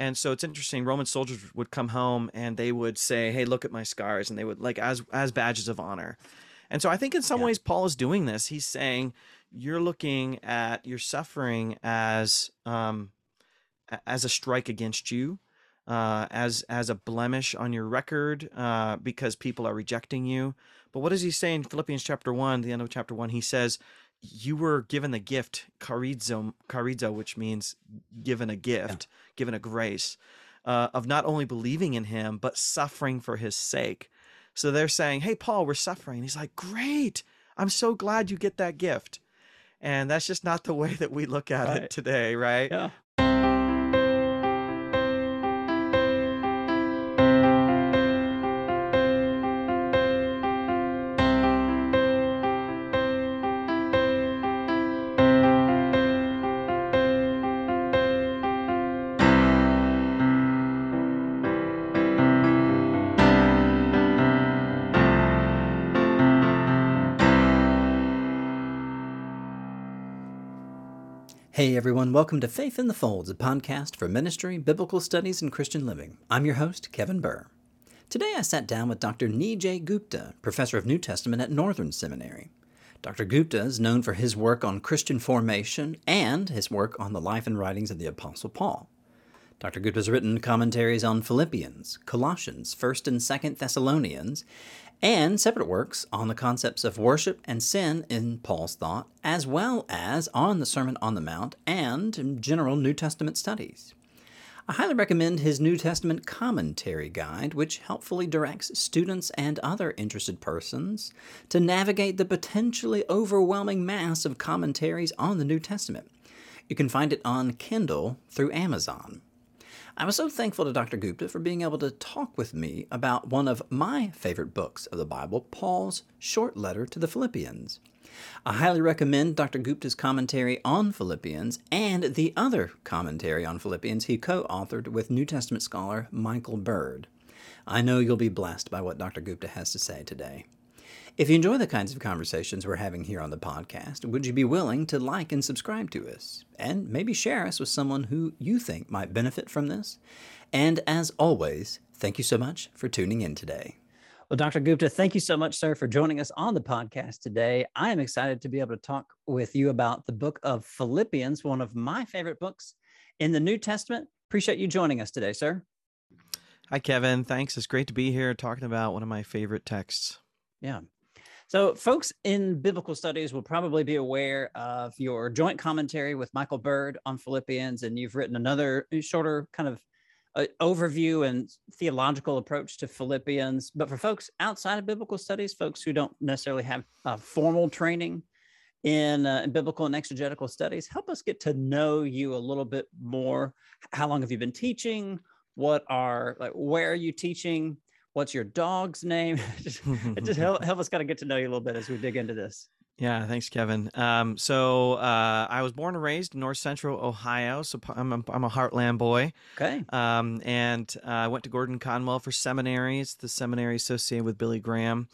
And so it's interesting. Roman soldiers would come home and they would say, "Hey, look at my scars," and they would like as as badges of honor. And so I think in some Yeah. ways Paul is doing this. He's saying you're looking at your suffering as um, as a strike against you, uh, as as a blemish on your record uh, because people are rejecting you. But what does he say in Philippians chapter one, the end of chapter one? He says, "You were given the gift, carizo, charizo, which means given a gift, given a grace, uh, of not only believing in Him but suffering for His sake." So they're saying, "Hey, Paul, we're suffering." He's like, "Great! I'm so glad you get that gift." And that's just not the way that we look at Right. it today, right? Yeah. Everyone, welcome to Faith in the Folds, a podcast for ministry, biblical studies, and Christian living. I'm your host, Kevin Burr. Today I sat down with Dr. Nijay Gupta, professor of New Testament at Northern Seminary. Dr. Gupta is known for his work on Christian formation and his work on the life and writings of the Apostle Paul. Dr. Gupta has written commentaries on Philippians, Colossians, 1st and 2nd Thessalonians, and separate works on the concepts of worship and sin in Paul's thought, as well as on the Sermon on the Mount and general New Testament studies. I highly recommend his New Testament commentary guide, which helpfully directs students and other interested persons to navigate the potentially overwhelming mass of commentaries on the New Testament. You can find it on Kindle through Amazon. I was so thankful to Dr. Gupta for being able to talk with me about one of my favorite books of the Bible, Paul's short letter to the Philippians. I highly recommend Dr. Gupta's commentary on Philippians and the other commentary on Philippians he co authored with New Testament scholar Michael Bird. I know you'll be blessed by what Dr. Gupta has to say today. If you enjoy the kinds of conversations we're having here on the podcast, would you be willing to like and subscribe to us? And maybe share us with someone who you think might benefit from this? And as always, thank you so much for tuning in today. Well, Dr. Gupta, thank you so much, sir, for joining us on the podcast today. I am excited to be able to talk with you about the book of Philippians, one of my favorite books in the New Testament. Appreciate you joining us today, sir. Hi, Kevin. Thanks. It's great to be here talking about one of my favorite texts. Yeah. So, folks in biblical studies will probably be aware of your joint commentary with Michael Bird on Philippians, and you've written another shorter kind of uh, overview and theological approach to Philippians. But for folks outside of biblical studies, folks who don't necessarily have uh, formal training in, uh, in biblical and exegetical studies, help us get to know you a little bit more. How long have you been teaching? What are like? Where are you teaching? What's your dog's name? just, just help, help us kind of get to know you a little bit as we dig into this. Yeah, thanks, Kevin. Um, so uh, I was born and raised in North Central Ohio, so I'm a, I'm a Heartland boy. Okay. Um, and uh, I went to Gordon Conwell for seminary. It's the seminary associated with Billy Graham.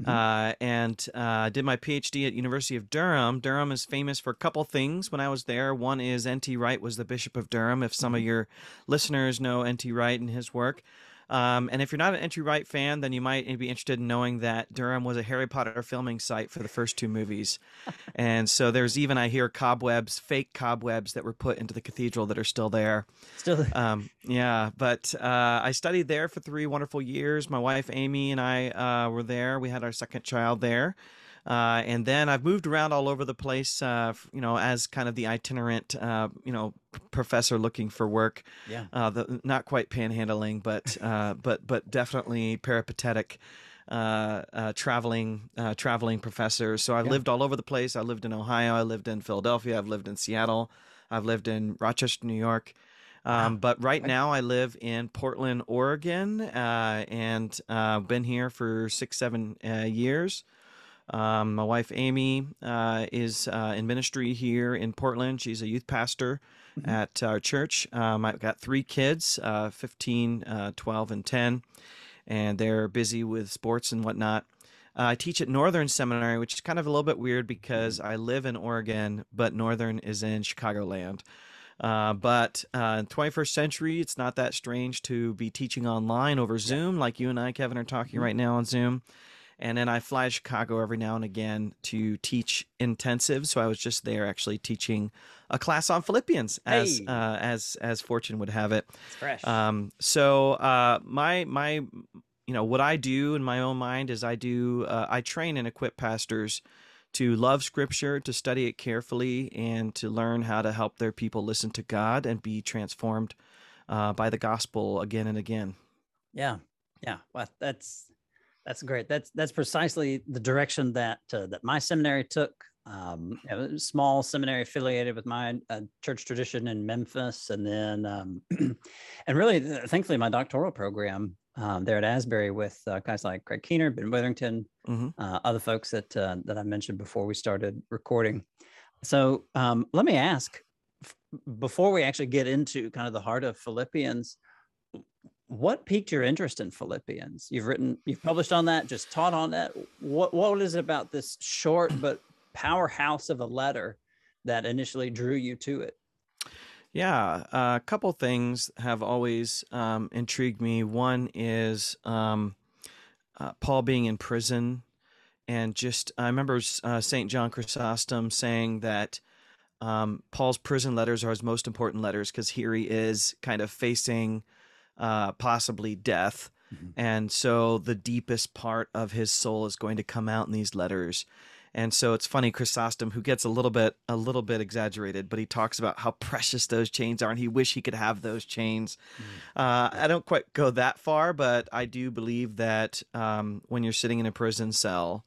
Mhm. Uh, and uh, did my PhD at University of Durham. Durham is famous for a couple things when I was there. One is N.T. Wright was the Bishop of Durham. If some of your listeners know N.T. Wright and his work. Um, and if you're not an N.T. Wright fan, then you might be interested in knowing that Durham was a Harry Potter filming site for the first two movies. and so there's even, I hear, cobwebs, fake cobwebs that were put into the cathedral that are still there. Still, Um, yeah, but uh, I studied there for three wonderful years. My wife Amy and I uh, were there. We had our second child there. Uh, and then I've moved around all over the place, uh, you know, as kind of the itinerant, uh, you know, professor looking for work. yeah. Uh, the, not quite panhandling, but uh, but but definitely peripatetic, uh, uh, traveling uh, traveling professor. So I've Yeah. lived all over the place. I lived in Ohio. I lived in Philadelphia. I've lived in Seattle. I've lived in Rochester, New York. Um, Wow. but right now I live in Portland, Oregon, uh, and uh, been here for six, seven uh, years. Um, my wife Amy uh, is uh, in ministry here in Portland. She's a youth pastor Mhm. at our church. Um, I've got three kids uh, 15, uh, 12, and 10, and they're busy with sports and whatnot. Uh, I teach at Northern Seminary, which is kind of a little bit weird because I live in Oregon, but Northern is in Chicagoland. Uh, but uh, in 21st century, it's not that strange to be teaching online over Zoom, like you and I, Kevin, are talking Mhm. right now on Zoom. And then I fly to Chicago every now and again to teach intensive. So I was just there actually teaching a class on Philippians, as Hey. uh, as as fortune would have it. It's fresh. Um, so uh, my my you know what I do in my own mind is I do uh, I train and equip pastors to love Scripture, to study it carefully, and to learn how to help their people listen to God and be transformed uh, by the gospel again and again. Yeah, yeah. Well, that's that's great. That's that's precisely the direction that uh, that my seminary took. Um, small seminary affiliated with my uh, church tradition in Memphis, and then um, and really, th- thankfully, my doctoral program um, there at Asbury with uh, guys like Craig Keener, Ben Witherington, hmm uh, other folks that uh, that I mentioned before we started recording. So um, let me ask, before we actually get into kind of the heart of Philippians, what piqued your interest in Philippians? You've written, you've published on that, just taught on that. What what is it about this short but powerhouse of a letter that initially drew you to it? Yeah, a couple things have always um, intrigued me. One is um, uh, Paul being in prison, and just I remember uh, Saint John Chrysostom saying that um, Paul's prison letters are his most important letters because here he is, kind of facing uh, possibly death, Mhm. and so the deepest part of his soul is going to come out in these letters. And so it's funny, Chrysostom, who gets a little bit a little bit exaggerated, but he talks about how precious those chains are, and he wish he could have those chains. Uh, I don't quite go that far, but I do believe that um, when you're sitting in a prison cell,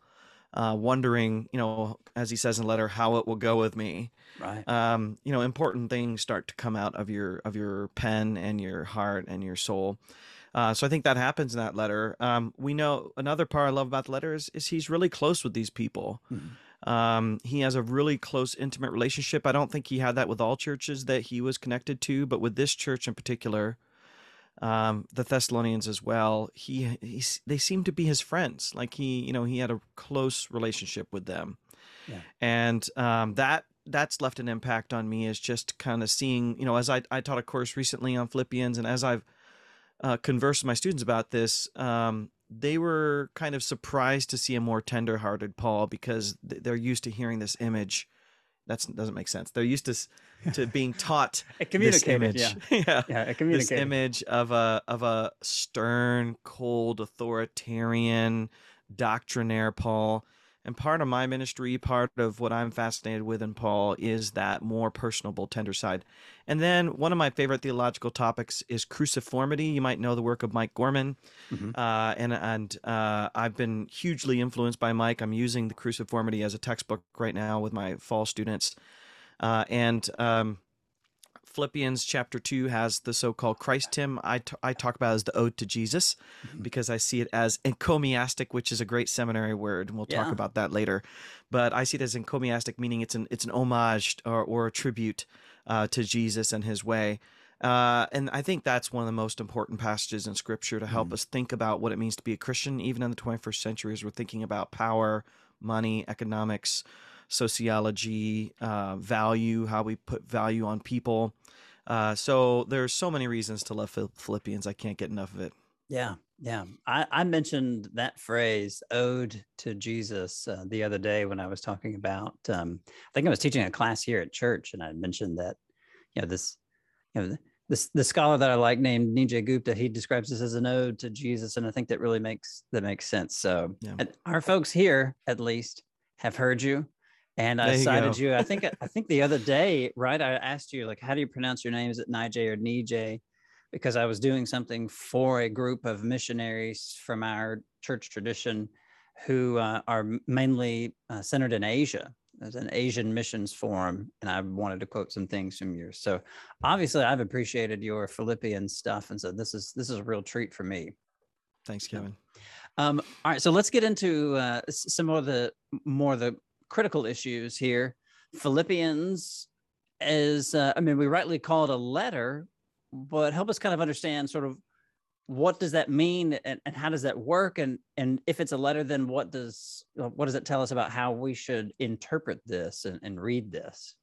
uh, wondering, you know, as he says in the letter, how it will go with me, Right. um, you know, important things start to come out of your of your pen and your heart and your soul. Uh, so I think that happens in that letter. Um, we know another part I love about the letter is, is he's really close with these people. Mhm. Um, he has a really close, intimate relationship. I don't think he had that with all churches that he was connected to, but with this church in particular, um, the Thessalonians as well, he he's, they seem to be his friends. Like he, you know, he had a close relationship with them, Yeah. and um, that that's left an impact on me. Is just kind of seeing, you know, as I I taught a course recently on Philippians, and as I've uh, conversed with my students about this, um, they were kind of surprised to see a more tender-hearted Paul because th- they're used to hearing this image. That doesn't make sense. They're used to to being taught It this image. Yeah. yeah. Yeah. This image of a of a stern, cold, authoritarian, doctrinaire Paul. And part of my ministry, part of what I'm fascinated with in Paul is that more personable, tender side. And then one of my favorite theological topics is cruciformity. You might know the work of Mike Gorman, Mhm. uh, and and uh, I've been hugely influenced by Mike. I'm using the cruciformity as a textbook right now with my fall students, uh, and um, Philippians chapter 2 has the so-called Christ hymn I, t- I talk about as the ode to Jesus Mhm. because I see it as encomiastic which is a great seminary word and we'll talk about that later but I see it as encomiastic meaning it's an it's an homage or, or a tribute uh, to Jesus and his way uh, and I think that's one of the most important passages in scripture to help Mhm. us think about what it means to be a Christian even in the 21st century as we're thinking about power money economics sociology, uh, value, how we put value on people. Uh, so there's so many reasons to love Philippians. I can't get enough of it. Yeah, yeah. I, I mentioned that phrase "ode to Jesus" uh, the other day when I was talking about. Um, I think I was teaching a class here at church, and I mentioned that you know this, you know, this the scholar that I like named Nijay Gupta. He describes this as an ode to Jesus, and I think that really makes that makes sense. So, Yeah. our folks here, at least, have heard you. And I you cited go. you. I think I think the other day, right? I asked you like, how do you pronounce your name? Is it Nijay or Nijay? because I was doing something for a group of missionaries from our church tradition who uh, are mainly uh, centered in Asia. There's an Asian missions forum, and I wanted to quote some things from yours. So obviously, I've appreciated your Philippian stuff, and so this is this is a real treat for me. Thanks, Kevin. Um, all right, so let's get into uh, some of the more the critical issues here. Philippians is, uh, I mean, we rightly call it a letter, but help us kind of understand sort of what does that mean and, and how does that work and and if it's a letter then what does uh, what does it tell us about how we should interpret this and, and read this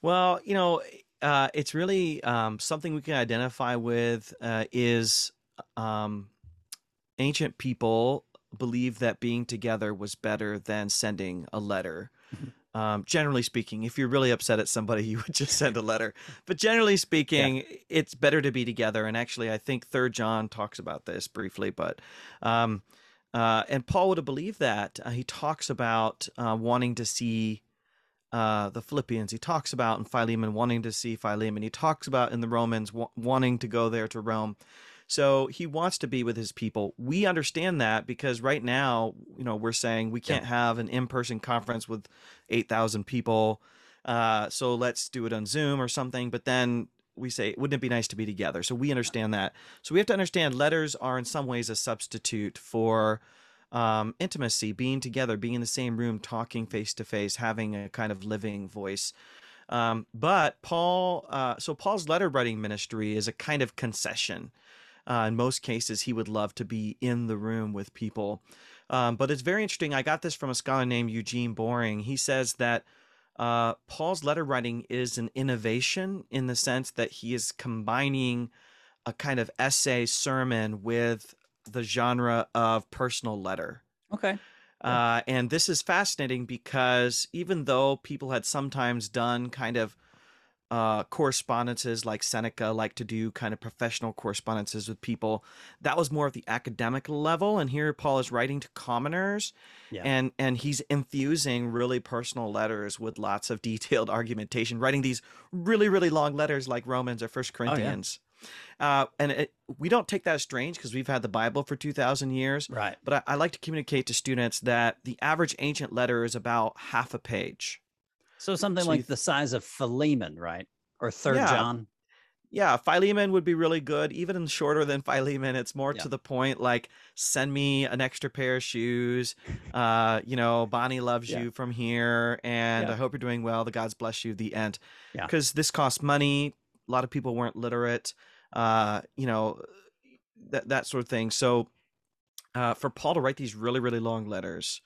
Well, you know, uh, it's really um, something we can identify with uh, is um, ancient people believe that being together was better than sending a letter. Mhm. Um, generally speaking, if you're really upset at somebody, you would just send a letter. But generally speaking, it's better to be together. And actually, I think Third John talks about this briefly. But um, uh, and Paul would have believed that. Uh, he talks about uh, wanting to see uh, the Philippians. He talks about in Philemon wanting to see Philemon. He talks about in the Romans wa- wanting to go there to Rome. So he wants to be with his people. We understand that because right now, you know, we're saying we can't have an in-person conference with 8,000 people. Uh, so let's do it on Zoom or something. But then we say, wouldn't it be nice to be together? So we understand that. So we have to understand letters are in some ways a substitute for um, intimacy, being together, being in the same room, talking face to face, having a kind of living voice. Um, but Paul, uh, so Paul's letter writing ministry is a kind of concession. Uh, in most cases, he would love to be in the room with people. Um, but it's very interesting. I got this from a scholar named Eugene Boring. He says that uh, Paul's letter writing is an innovation in the sense that he is combining a kind of essay sermon with the genre of personal letter. Okay. Uh, and this is fascinating because even though people had sometimes done kind of uh, correspondences like Seneca like to do kind of professional correspondences with people, that was more of the academic level. And here Paul is writing to commoners Yeah. and and he's infusing really personal letters with lots of detailed argumentation, writing these really really long letters like Romans or First Corinthians. Uh, and it, we don't take that as strange because we've had the Bible for two thousand years. Right. But I, I like to communicate to students that the average ancient letter is about half a page. So something So like the size of Philemon, right? Or Third Yeah. John. Yeah, Philemon would be really good. Even shorter than Philemon, it's more Yeah. to the point. Like, send me an extra pair of shoes. Uh, you know, Bonnie loves Yeah. you from here, and. I hope you're doing well. The gods bless you. The end. Yeah. Because this costs money. A lot of people weren't literate. Uh, you know, that that sort of thing. So, uh, for Paul to write these really really long letters,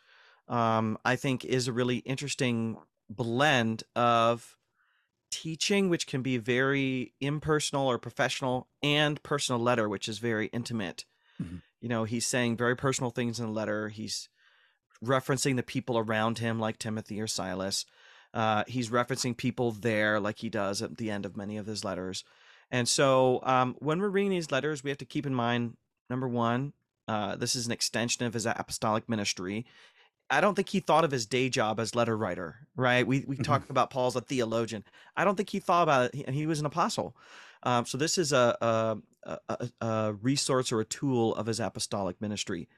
um, I think is a really interesting blend of teaching, which can be very impersonal or professional, and personal letter, which is very intimate. Mhm. You know, he's saying very personal things in the letter. He's referencing the people around him, like Timothy or Silas. Uh, he's referencing people there, like he does at the end of many of his letters. And so, um, when we're reading these letters, we have to keep in mind number one, uh, this is an extension of his apostolic ministry. I don't think he thought of his day job as letter writer, right? We we Mhm. talk about Paul's a theologian. I don't think he thought about it. He, he was an apostle. Um, so this is a, a, a, a- a resource or a tool of his apostolic ministry.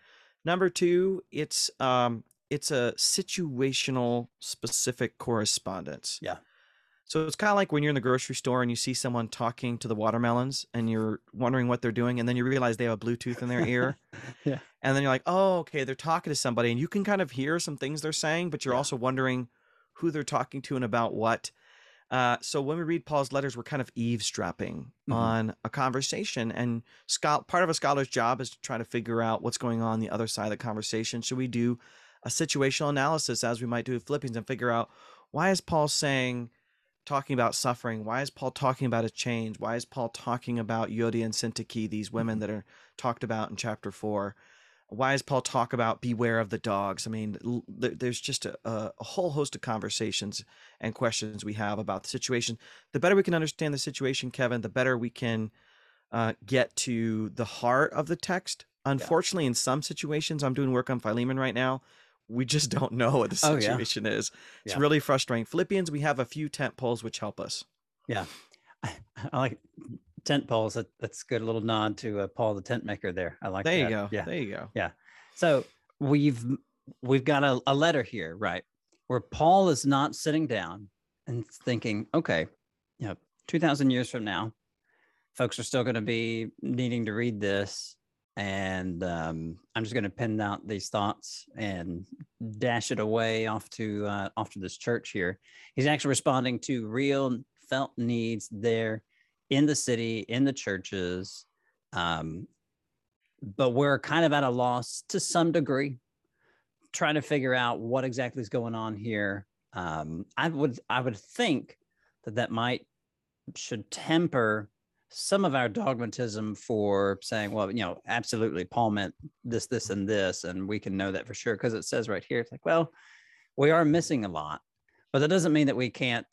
Number two, it's um, it's a situational specific correspondence. Yeah. So it's kind of like when you're in the grocery store and you see someone talking to the watermelons and you're wondering what they're doing, and then you realize they have a Bluetooth in their ear. Yeah. And then you're like, oh, okay, they're talking to somebody, and you can kind of hear some things they're saying, but you're Yeah. also wondering who they're talking to and about what. Uh, so when we read Paul's letters, we're kind of eavesdropping Mhm. on a conversation, and part of a scholar's job is to try to figure out what's going on the other side of the conversation. Should we do a situational analysis as we might do with Philippians and figure out why is Paul saying, talking about suffering? Why is Paul talking about a change? Why is Paul talking about Euodia and Syntyche, these women that are talked about in chapter four? Why does Paul talk about beware of the dogs? I mean, there's just a, a whole host of conversations and questions we have about the situation. The better we can understand the situation, Kevin, the better we can uh, get to the heart of the text. Unfortunately, in some situations, I'm doing work on Philemon right now. We just don't know what the Oh, yeah. situation is. It's Yeah. really frustrating. Philippians, we have a few tent poles which help us. Yeah. I like tent poles. That, that's good. a little nod to uh, Paul the tent maker there. I like there you go. Yeah. There you go. Yeah. So we've we've got a, a letter here, right? Where Paul is not sitting down and thinking, okay, you know, two thousand years from now, folks are still going to be needing to read this, and um, I'm just going to pen out these thoughts and dash it away off to uh, off to this church here. He's actually responding to real felt needs there in the city, in the churches. Um, but we're kind of at a loss to some degree trying to figure out what exactly is going on here um, i would i would think that that might should temper some of our dogmatism for saying, well, you know, absolutely, Paul meant this, this, and this, and we can know that for sure because it says right here, it's like, well, we are missing a lot, but that doesn't mean that we can't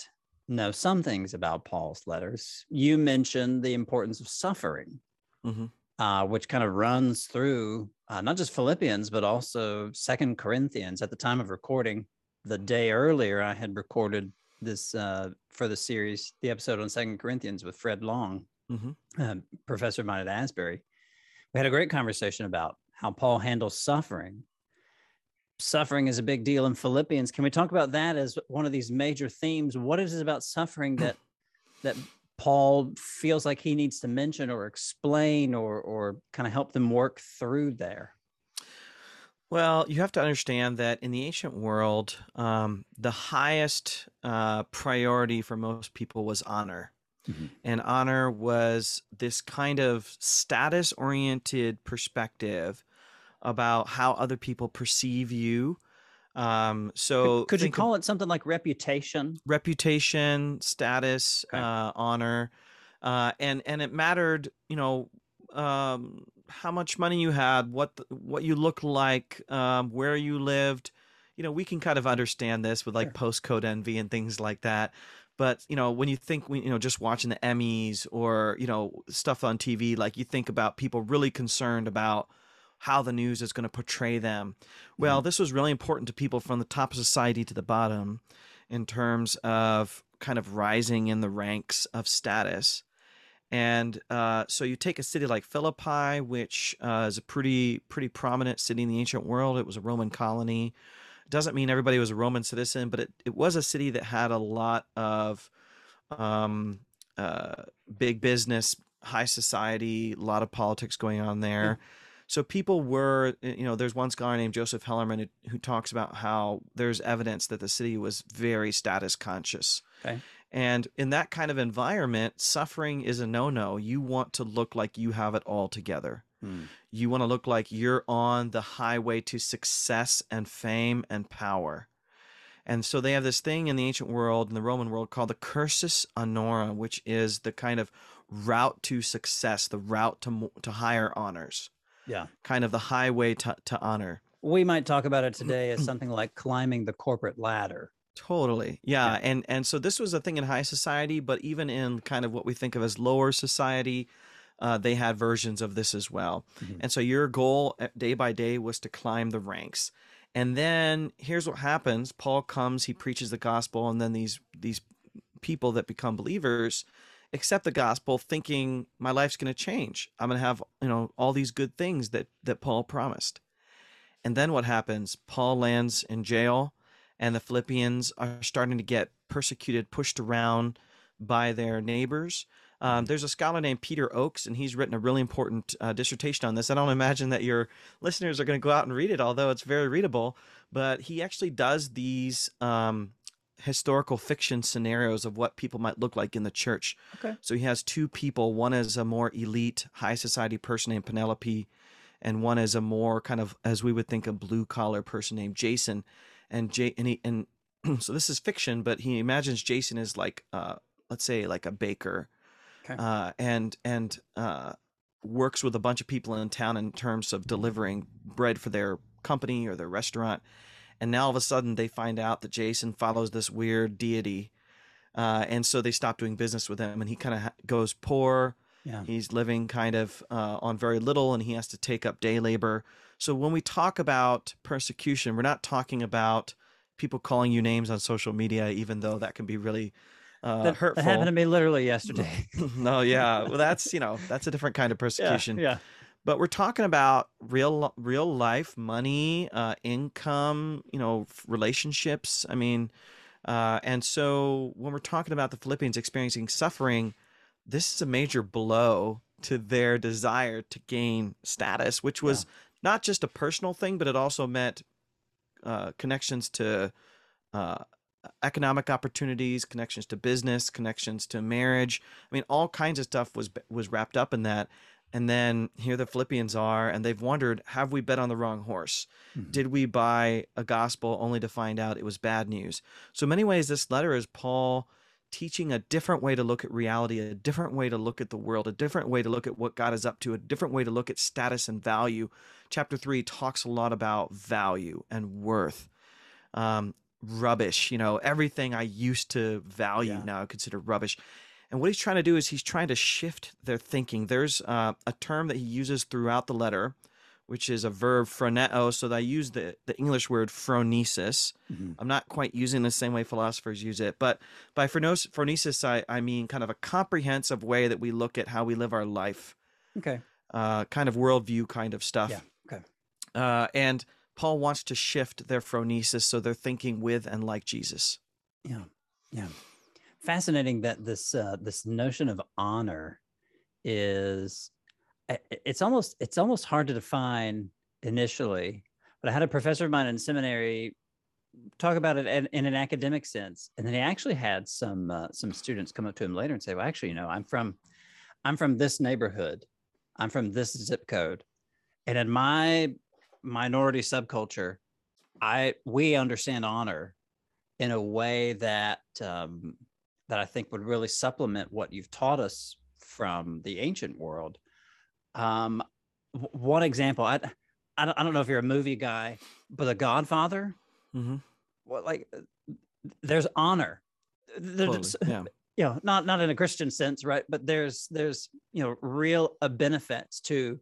know some things about Paul's letters. You mentioned the importance of suffering, mm-hmm. uh, which kind of runs through uh, not just Philippians, but also Second Corinthians. At the time of recording, the day earlier, I had recorded this uh, for the series, the episode on Second Corinthians with Fred Long, mm-hmm. uh, professor of mine at Asbury. We had a great conversation about how Paul handles suffering. Suffering is a big deal in Philippians. Can we talk about that as one of these major themes? What is it about suffering that that Paul feels like he needs to mention or explain or or kind of help them work through there? Well, you have to understand that in the ancient world, um, the highest uh, priority for most people was honor. Mm-hmm. And honor was this kind of status oriented perspective about how other people perceive you. Um, so could, could you call it something like reputation? Reputation, status, okay. uh, honor, uh, and and it mattered. You know, um, how much money you had, what what you looked like, um, where you lived. You know, we can kind of understand this with like sure. postcode envy and things like that but you know when you think you know just watching the emmys or you know stuff on tv like you think about people really concerned about how the news is going to portray them. Well mm-hmm. this was really important to people from the top of society to the bottom in terms of kind of rising in the ranks of status. And uh, so you take a city like philippi which uh, is a pretty pretty prominent city in the ancient world. It was a roman colony doesn't mean everybody was a Roman citizen, but it, it was a city that had a lot of um, uh, big business, high society, a lot of politics going on there. Mm. So people were, you know, there's one scholar named Joseph Hellerman who, who, talks about how there's evidence that the city was very status conscious. Okay. And in that kind of environment, suffering is a no no. You want to look like you have it all together. Hmm. You want to look like you're on the highway to success and fame and power. And so they have this thing in the ancient world, in the Roman world, called the cursus honorum, which is the kind of route to success, the route to to higher honors. Yeah. Kind of the highway to, to honor. We might talk about it mm-hmm. today as something like climbing the corporate ladder. Totally. Yeah. yeah. And and so this was a thing in high society, but even in kind of what we think of as lower society, uh, they had versions of this as well. Mm-hmm. And so your goal uh, day by day was to climb the ranks. And then here's what happens: Paul comes, he preaches the gospel, and then these these people that become believers accept the gospel, thinking my life's going to change. I'm going to have you know all these good things that that Paul promised. And then what happens? Paul lands in jail, and the Philippians are starting to get persecuted, pushed around by their neighbors. Um, there's a scholar named Peter Oakes, and he's written a really important uh, dissertation on this. I don't imagine that your listeners are going to go out and read it, although it's very readable. But he actually does these um, historical fiction scenarios of what people might look like in the church. Okay. So he has two people. One is a more elite, high society person named Penelope, and one is a more kind of, as we would think, a blue collar person named Jason. And J and he and so this is fiction, but he imagines Jason is like, uh, let's say, like a baker okay. uh, and and uh, works with a bunch of people in town in terms of delivering bread for their company or their restaurant. And now all of a sudden they find out that Jason follows this weird deity, uh, and so they stop doing business with him, and he kind of ha- goes poor. Yeah. He's living kind of uh, on very little, and he has to take up day labor. So when we talk about persecution, we're not talking about people calling you names on social media, even though that can be really uh, that, hurtful. That happened to me literally yesterday. no, yeah, well, that's you know that's a different kind of persecution. Yeah. yeah. But we're talking about real, real life money, uh, income, you know, relationships. I mean, uh, and so when we're talking about the Philippians experiencing suffering, this is a major blow to their desire to gain status, which was yeah. not just a personal thing, but it also meant uh, connections to uh, economic opportunities, connections to business, connections to marriage. I mean, all kinds of stuff was was wrapped up in that. And then here the Philippians are, and they've wondered, have we bet on the wrong horse? Mm-hmm. Did we buy a gospel only to find out it was bad news? So, in many ways, this letter is Paul teaching a different way to look at reality, a different way to look at the world, a different way to look at what God is up to, a different way to look at status and value. Chapter three talks a lot about value and worth. Um, rubbish, you know, everything I used to value Yeah. now I consider rubbish. And what he's trying to do is he's trying to shift their thinking. There's uh, a term that he uses throughout the letter, which is a verb phroneo. So I use the, the English word phronesis. Mhm. I'm not quite using the same way philosophers use it, but by phronos- phronesis, I, I mean kind of a comprehensive way that we look at how we live our life, Okay. uh, kind of worldview kind of stuff. Yeah. Okay. Uh, and Paul wants to shift their phronesis so they're thinking with and like Jesus. Yeah. Yeah. Fascinating that this uh, this notion of honor is it's almost it's almost hard to define initially. But I had a professor of mine in seminary talk about it in, in an academic sense, and then he actually had some uh, some students come up to him later and say, "Well, actually, you know, I'm from I'm from this neighborhood, I'm from this zip code, and in my minority subculture, I we understand honor in a way that um, that I think would really supplement what you've taught us from the ancient world. Um, w- one example, I, I don't I don't know if you're a movie guy, but The Godfather, Mm-hmm. what like uh, there's honor. There's, Totally. Yeah. you know not not in a christian sense right but there's there's you know real uh, benefits to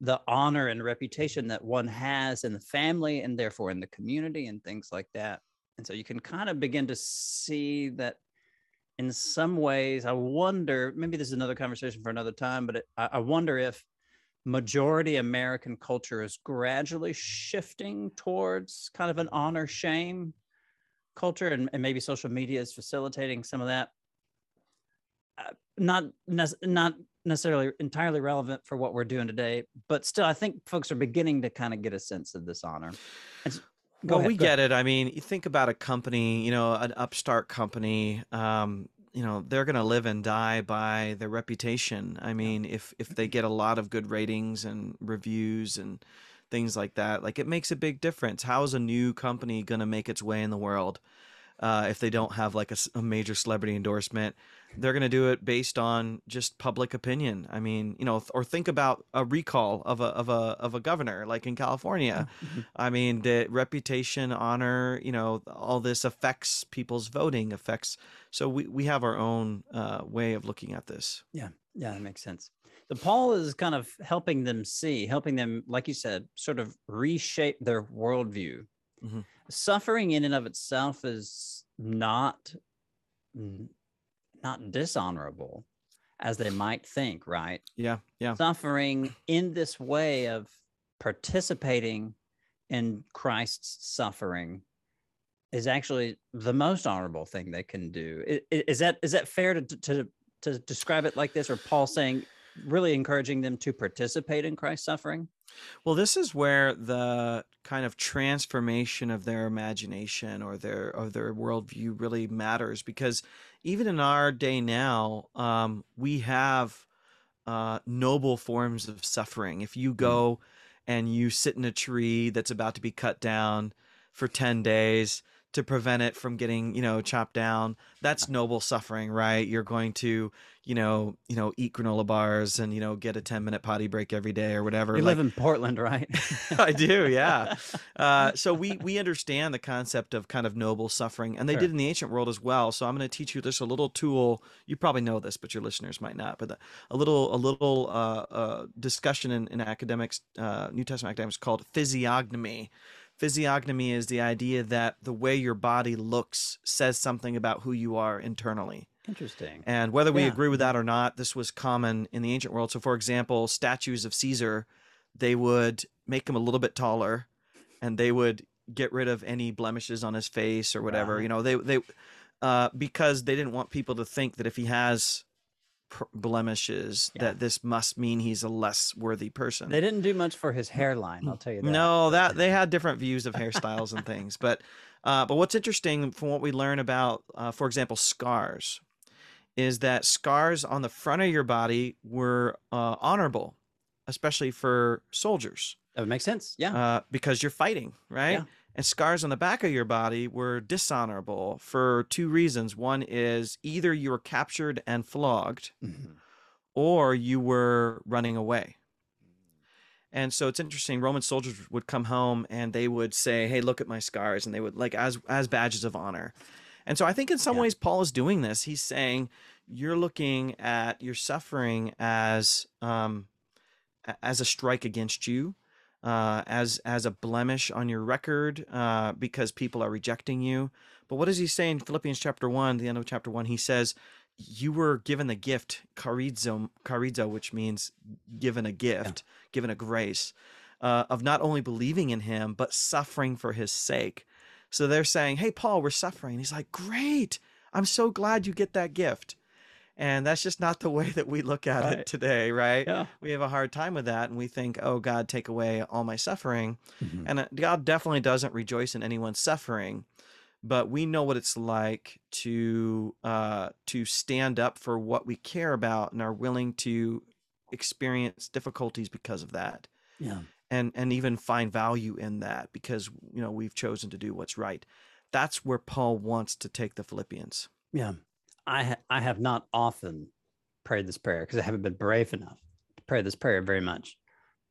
the honor and reputation that one has in the family and therefore in the community and things like that. And so you can kind of begin to see that in some ways i wonder maybe this is another conversation for another time but it, I, wonder if majority american culture is gradually shifting towards kind of an honor shame culture and, and maybe social media is facilitating some of that. Uh, not not necessarily entirely relevant for what we're doing today but still i think folks are beginning to kind of get a sense of this honor And go well, ahead, we go ahead. get it. I mean, you think about a company, you know, an upstart company. Um, you know, they're going to live and die by their reputation. I mean, if if they get a lot of good ratings and reviews and things like that, like it makes a big difference. How is a new company going to make its way in the world uh, if they don't have like a major celebrity endorsement? They're going to do it based on just public opinion. I mean, you know, or think about a recall of a of a of a governor, like in California. I mean, the reputation, honor, you know, all this affects people's voting, affects. So we, we have our own uh, way of looking at this. Yeah, yeah, that makes sense. So Paul is kind of helping them see, helping them, like you said, sort of reshape their worldview. Mhm. Suffering in and of itself is not n- not dishonorable as they might think, right? Yeah, yeah, Suffering in this way of participating in Christ's suffering is actually the most honorable thing they can do. Is that is that fair to to to describe it like this, or Paul saying really encouraging them to participate in Christ's suffering? Well, this is where the kind of transformation of their imagination or their of their worldview really matters because even in our day now, um, we have uh, noble forms of suffering. If you go and you sit in a tree that's about to be cut down for 10 days to prevent it from getting, you know, chopped down, that's noble suffering, right? You're going to, you know, you know, eat granola bars and, you know, get a 10 minute potty break every day or whatever. You Like- live in Portland, right? I do, yeah. Uh, so we we understand the concept of kind of noble suffering, and they Sure. did in the ancient world as well. So I'm going to teach you just a little tool. You probably know this, but your listeners might not. But a little a little uh, uh, discussion in, in academics, uh, New Testament academics, called physiognomy. Physiognomy is the idea that the way your body looks says something about who you are internally. Interesting. And whether we Yeah. agree with that or not, this was common in the ancient world. So, for example, statues of Caesar, they would make him a little bit taller, and they would get rid of any blemishes on his face or whatever. You know, they they uh, because they didn't want people to think that if he has blemishes, Yeah. that this must mean he's a less worthy person. They didn't do much for his hairline, I'll tell you that. No, that they had different views of hairstyles and things, but uh, but what's interesting from what we learn about, uh, for example, scars, is that scars on the front of your body were uh, honorable, especially for soldiers, that would make sense. Yeah. uh, because you're fighting, right? Yeah. And scars on the back of your body were dishonorable for two reasons. One is either you were captured and flogged, Mhm. or you were running away. And so it's interesting. Roman soldiers would come home and they would say, "Hey, look at my scars," and they would like as as badges of honor. And so I think in some Yeah. ways Paul is doing this. He's saying you're looking at your suffering as um, as a strike against you, uh, as as a blemish on your record uh, because people are rejecting you. But what does he say in Philippians chapter one, the end of chapter one? He says you were given the gift charizo, charizo which means given a gift, given a grace uh, of not only believing in him but suffering for his sake. So they're saying, "Hey, Paul, we're suffering." He's like, "Great! I'm so glad you get that gift." And that's just not the way that we look at Right. it today, right? Yeah. We have a hard time with that, and we think, "Oh, God, take away all my suffering." Mhm. And uh, God definitely doesn't rejoice in anyone's suffering, but we know what it's like to uh, to stand up for what we care about and are willing to experience difficulties because of that, Yeah. and and even find value in that because you know we've chosen to do what's right. That's where Paul wants to take the Philippians. Yeah. I ha- I have not often prayed this prayer because I haven't been brave enough to pray this prayer very much.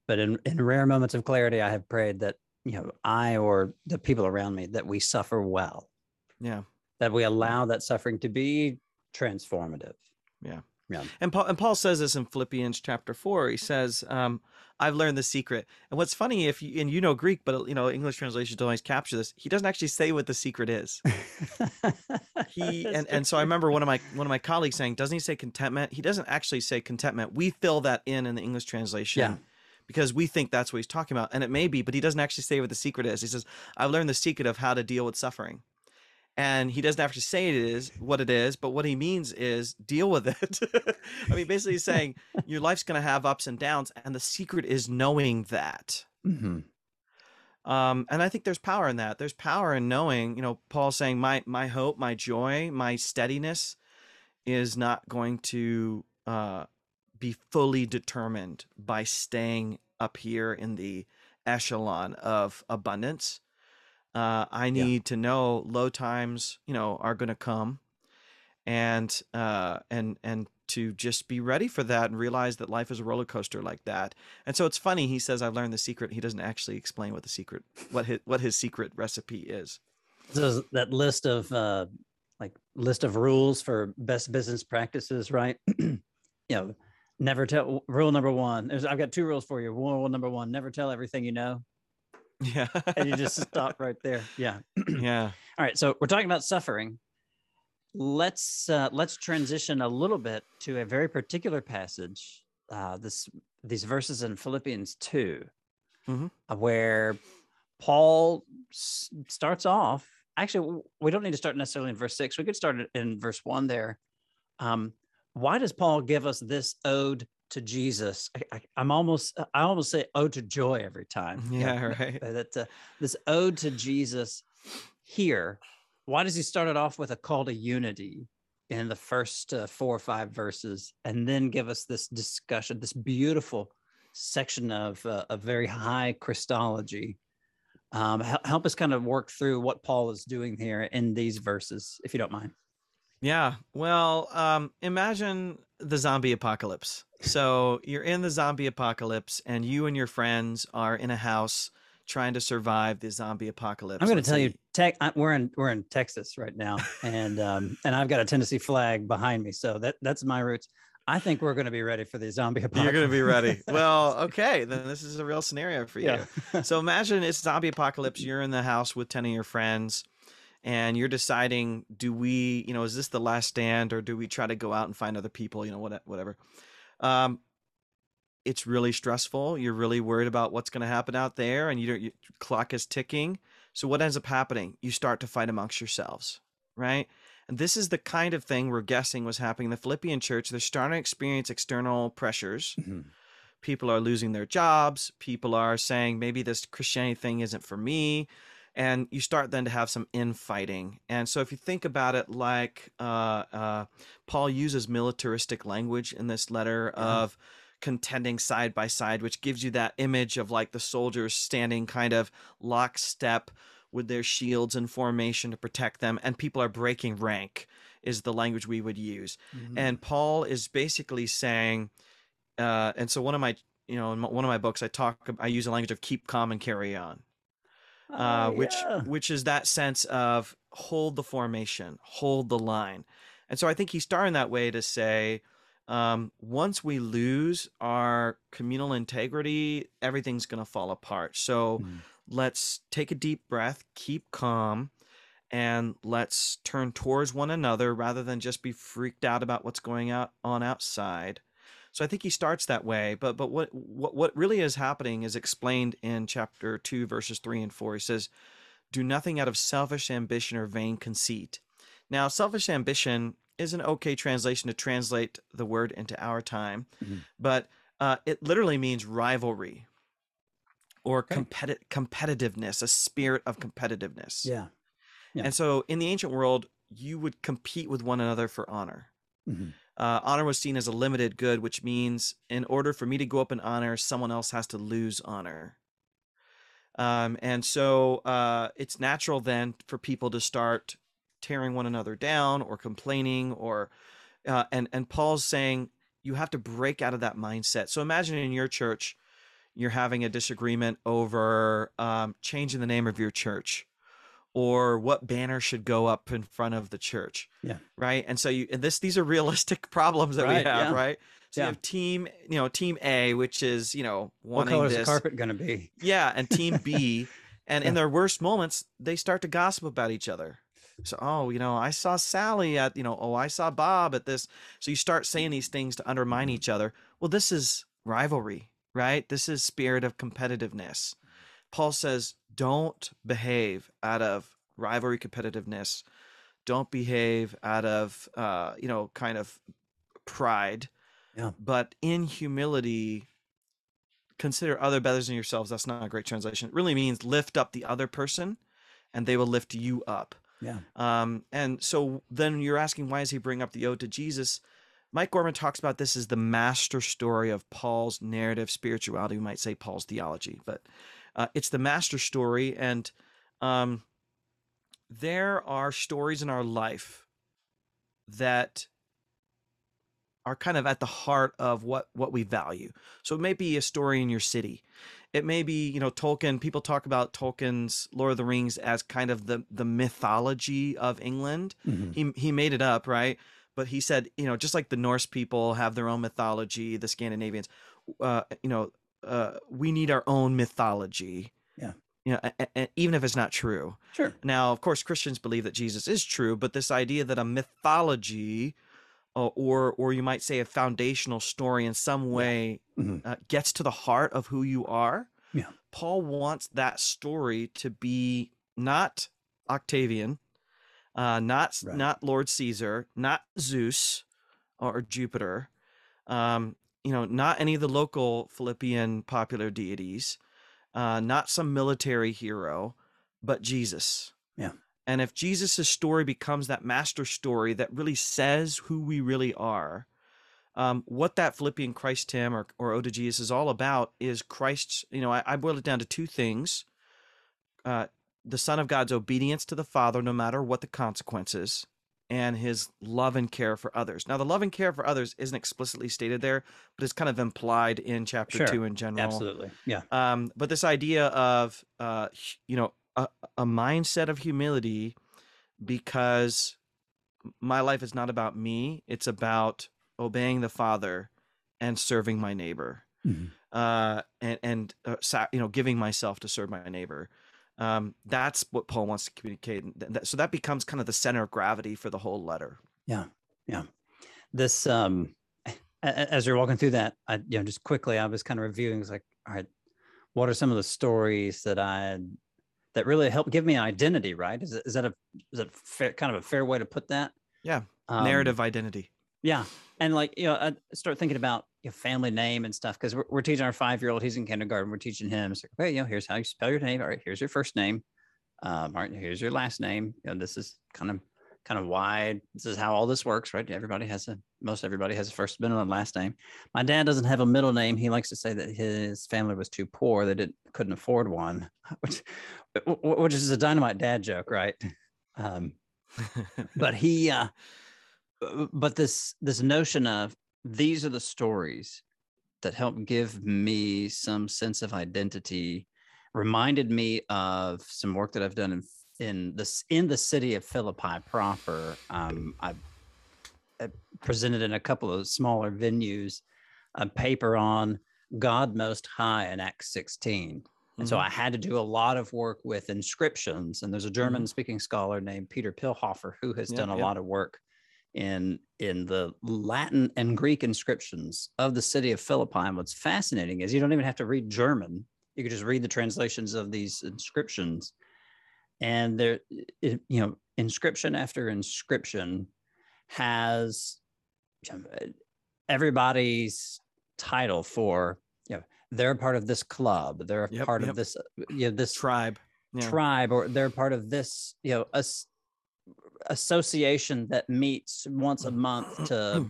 But in, in rare moments of clarity, I have prayed that, you know, I or the people around me, that we suffer well, Yeah. that we allow that suffering to be transformative. And Paul, and Paul says this in Philippians chapter four. He says, um, "I've learned the secret." And what's funny, if you and you know Greek, but you know English translations don't always capture this. He doesn't actually say what the secret is. He and, and so I remember one of my one of my colleagues saying, "Doesn't he say contentment?" He doesn't actually say contentment. We fill that in in the English translation. Yeah. Because we think that's what he's talking about, and it may be, but he doesn't actually say what the secret is. He says, "I've learned the secret of how to deal with suffering," and he doesn't have to say it is what it is, but what he means is deal with it. I mean, basically, he's saying your life's going to have ups and downs, and the secret is knowing that. Mhm. Um, and I think there's power in that. There's power in knowing, you know, Paul saying, "My my hope, my joy, my steadiness is not going to uh, be fully determined by staying up here in the echelon of abundance. Uh, I Yeah. need to know low times, you know, are going to come, and uh, and and to just be ready for that and realize that life is a roller coaster like that. And so it's funny. He says, "I've learned the secret." He doesn't actually explain what the secret, what his what his secret recipe is. So that list of uh, like list of rules for best business practices, right? you know, never tell rule number one. There's, I've got two rules for you. Rule number one: never tell everything you know, Yeah, and you just stop right there. Yeah. yeah, All right. So we're talking about suffering. Let's uh, let's transition a little bit to a very particular passage. Uh, this these verses in Philippians 2 Mhm. uh, where Paul s- starts off. Actually, we don't need to start necessarily in verse six. We could start in verse one there. Um, why does Paul give us this ode to Jesus? I, I, I'm almost I almost say ode to joy every time. you know, yeah, right. uh, that uh, this ode to Jesus here. Why does he start it off with a call to unity in the first uh, four or five verses, and then give us this discussion, this beautiful section of uh, a very high Christology? Um, help us kind of work through what Paul is doing here in these verses, if you don't mind. Yeah. Well, um, imagine the zombie apocalypse. So you're in the zombie apocalypse, and you and your friends are in a house trying to survive the zombie apocalypse. I'm going to tell you, tech, I, we're in we're in Texas right now, and um, and I've got a Tennessee flag behind me, so that that's my roots. I think we're going to be ready for the zombie apocalypse. You're going to be ready. Well, okay, then this is a real scenario for you. yeah. so imagine it's zombie apocalypse. You're in the house with 10 of your friends and you're deciding, do we, you know, is this the last stand or do we try to go out and find other people, you know, what, whatever. Um, it's really stressful. You're really worried about what's going to happen out there and you don't, your clock is ticking. So what ends up happening? You start to fight amongst yourselves, right? And this is the kind of thing we're guessing was happening in the Philippian church. They're starting to experience external pressures Mhm. people are losing their jobs people are saying maybe this christianity thing isn't for me and you start then to have some infighting and so if you think about it like uh, uh, paul uses militaristic language in this letter Yeah. of contending side by side which gives you that image of like the soldiers standing kind of lockstep with their shields in formation to protect them, and people are breaking rank, is the language we would use. Mhm. And Paul is basically saying, uh, and so one of my, you know, in one of my books, I talk, I use a language of keep calm and carry on, uh, Oh, which yeah. which is that sense of hold the formation, hold the line. And so I think he's starting that way to say, um, once we lose our communal integrity, everything's going to fall apart. So Mm. let's take a deep breath, keep calm, and let's turn towards one another rather than just be freaked out about what's going out on outside. So I think he starts that way, but but what what what really is happening is explained in chapter 2 verses 3 and 4. He says, "Do nothing out of selfish ambition or vain conceit." Now, selfish ambition is an okay translation to translate the word into our time, Mhm. but uh, it literally means rivalry or Okay. competi- competitiveness, a spirit of competitiveness. Yeah. Yeah. And so in the ancient world, you would compete with one another for honor. Mhm. Uh, honor was seen as a limited good, which means in order for me to go up in honor, someone else has to lose honor. Um, and so uh, it's natural then for people to start tearing one another down or complaining or uh, and and Paul's saying you have to break out of that mindset. So imagine in your church, you're having a disagreement over um, changing the name of your church or what banner should go up in front of the church. Yeah. Right. And so you and this these are realistic problems that Right, we have, yeah. right? So Yeah. you have team, you know, team A, which is, you know, What wanting color is the carpet to be? Yeah, and team B, and in their worst moments, they start to gossip about each other. So, oh, you know, I saw Sally at, you know, oh, I saw Bob at this. So you start saying these things to undermine each other. Well, this is rivalry, right? This is spirit of competitiveness. Paul says, don't behave out of rivalry, competitiveness. Don't behave out of, uh, you know, kind of pride. Yeah. But in humility, consider other better than yourselves. That's not a great translation. It really means lift up the other person and they will lift you up. Yeah. Um, and so then you're asking, why does he bring up the ode to Jesus? Mike Gorman talks about this as the master story of Paul's narrative spirituality. We might say Paul's theology, but uh, it's the master story. And um, there are stories in our life that are kind of at the heart of what what we value. So it may be a story in your city. It may be, you know, Tolkien. People talk about Tolkien's Lord of the Rings as kind of the the mythology of England. Mhm. He he made it up, right? But he said, you know, just like the Norse people have their own mythology, the Scandinavians, uh, you know, uh, we need our own mythology. Yeah. You know, a- a- even if it's not true. Sure. Now, of course, Christians believe that Jesus is true, but this idea that a mythology, uh, or or you might say a foundational story in some way, Mhm. uh, gets to the heart of who you are. Yeah. Paul wants that story to be not Octavian, uh, not Right. not Lord Caesar, not Zeus or Jupiter, um, you know, not any of the local Philippian popular deities, uh, not some military hero, but Jesus. Yeah. And if Jesus' story becomes that master story that really says who we really are, um, what that Philippian Christ hymn or, or Ode to Jesus is all about is Christ's, you know, I, I boil it down to two things. Uh, the Son of God's obedience to the Father, no matter what the consequences, and his love and care for others. Now, the love and care for others isn't explicitly stated there, but it's kind of implied in chapter Sure. two in general. Absolutely. Yeah. Um, but this idea of, uh, you know, a, a mindset of humility because my life is not about me, it's about obeying the Father and serving my neighbor. Mhm. Uh, and and uh, you know, giving myself to serve my neighbor. Um, that's what Paul wants to communicate. that- so that becomes kind of the center of gravity for the whole letter. Yeah, yeah. This um as you're walking through that, I you know, just quickly I was kind of reviewing it's like, all right, what are some of the stories that I that really help give me an identity, right? Is, it, is that a is that fair, kind of a fair way to put that? Yeah. Um, Narrative identity. Yeah. And like, you know, I start thinking about your family name and stuff because we're, we're teaching our five year old, he's in kindergarten. We're teaching him, it's like, okay, you know, here's how you spell your name. All right, here's your first name. Um, all right, here's your last name. You know, this is kind of kind of why this is how all this works, right? Everybody has a most everybody has a first, middle, and last name. My dad doesn't have a middle name. He likes to say that his family was too poor, they didn't couldn't afford one, which which is a dynamite dad joke, right? Um, but he, uh, but this this notion of these are the stories that help give me some sense of identity reminded me of some work that I've done in in this in the city of Philippi proper. Um, I, I presented in a couple of smaller venues a paper on God Most High in Acts 16. And so mm-hmm. I had to do a lot of work with inscriptions. And there's a German mm-hmm. speaking scholar named Peter Pilhofer who has yep, done a yep. lot of work in in the Latin and Greek inscriptions of the city of Philippi. And what's fascinating is you don't even have to read German. You could just read the translations of these inscriptions. And there, you know, inscription after inscription has everybody's title for you know they're part of this club they're yep, part yep. of this you know this tribe yeah. tribe or they're part of this you know as, association that meets once a month to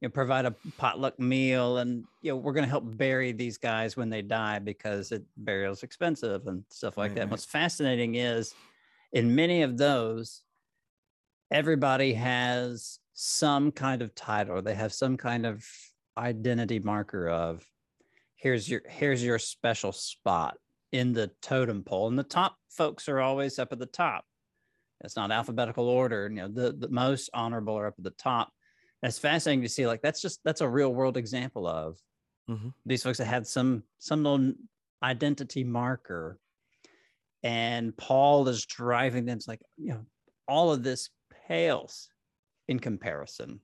you know provide a potluck meal and you know we're going to help bury these guys when they die because it burial is expensive and stuff like right, that. Right. what's fascinating is in many of those everybody has some kind of title. They have some kind of identity marker of here's your here's your special spot in the totem pole. And the top folks are always up at the top it's not alphabetical order you know the, the most honorable are up at the top. And it's fascinating to see like that's just that's a real world example of mm-hmm. these folks that had some some little identity marker. And paul is driving them it's like you know all of this pales in comparison.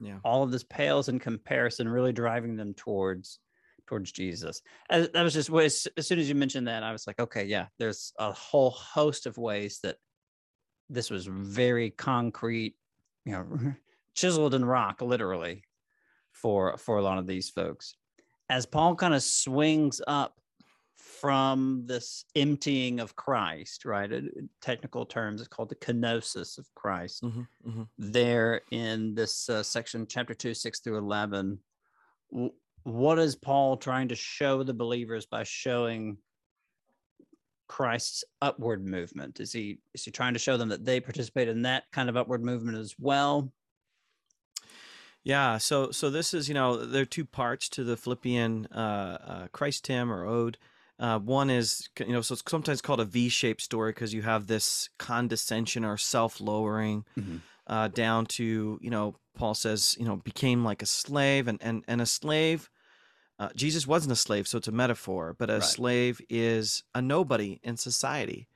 Yeah. All of this pales in comparison really driving them towards towards jesus. That was just as, as soon as you mentioned that i was like okay yeah there's a whole host of ways that this was very concrete you know chiseled in rock literally for for a lot of these folks as paul kind of swings up from this emptying of Christ, right? In technical terms, it's called the kenosis of Christ. Mm-hmm, mm-hmm. There in this uh, section, chapter 2, 6 through 11, w- what is Paul trying to show the believers by showing Christ's upward movement? Is he is he trying to show them that they participate in that kind of upward movement as well? Yeah, so so this is you know there are two parts to the Philippian uh, uh, Christ hymn or ode. Uh, one is, you know, so it's sometimes called a V-shaped story because you have this condescension or self-lowering mm-hmm. uh, down to, you know, Paul says, you know, became like a slave, and and and a slave. Uh, Jesus wasn't a slave, so it's a metaphor, but a right. slave is a nobody in society.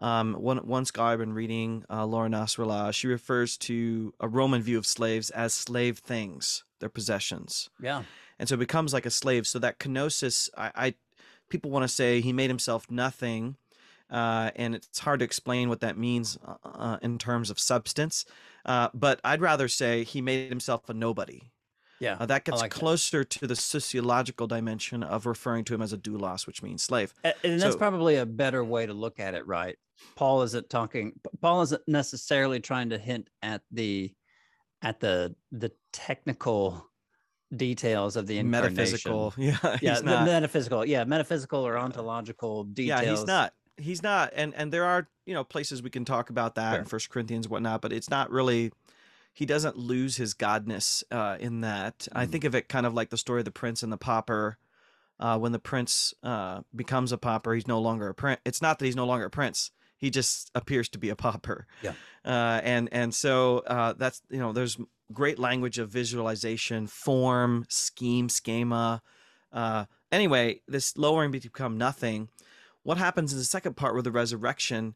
Um, one one scholar I've been reading, uh, Laura Nasrallah, she refers to a Roman view of slaves as slave things, their possessions. Yeah. And so it becomes like a slave. So that kenosis, I, I people want to say he made himself nothing. Uh, and it's hard to explain what that means uh, uh, in terms of substance. Uh, but I'd rather say he made himself a nobody. Yeah, uh, that gets like closer that. to the sociological dimension of referring to him as a doulos, which means slave. And, and that's so, probably a better way to look at it, right? Paul isn't talking. Paul isn't necessarily trying to hint at the at the the technical details of the metaphysical. Yeah, yeah, not, metaphysical. Yeah, metaphysical or ontological details. Yeah, he's not. He's not. And and there are you know places we can talk about that sure. in First Corinthians whatnot, but it's not really. He doesn't lose his godness uh, in that. Mm. I think of it kind of like the story of the prince and the pauper. Uh, when the prince uh, becomes a pauper, he's no longer a prince. It's not that he's no longer a prince he just appears to be a pauper. Yeah. Uh, and and so uh, that's you know there's great language of visualization, form, scheme, schema. Uh, anyway, this lowering become nothing. What happens in the second part with the resurrection?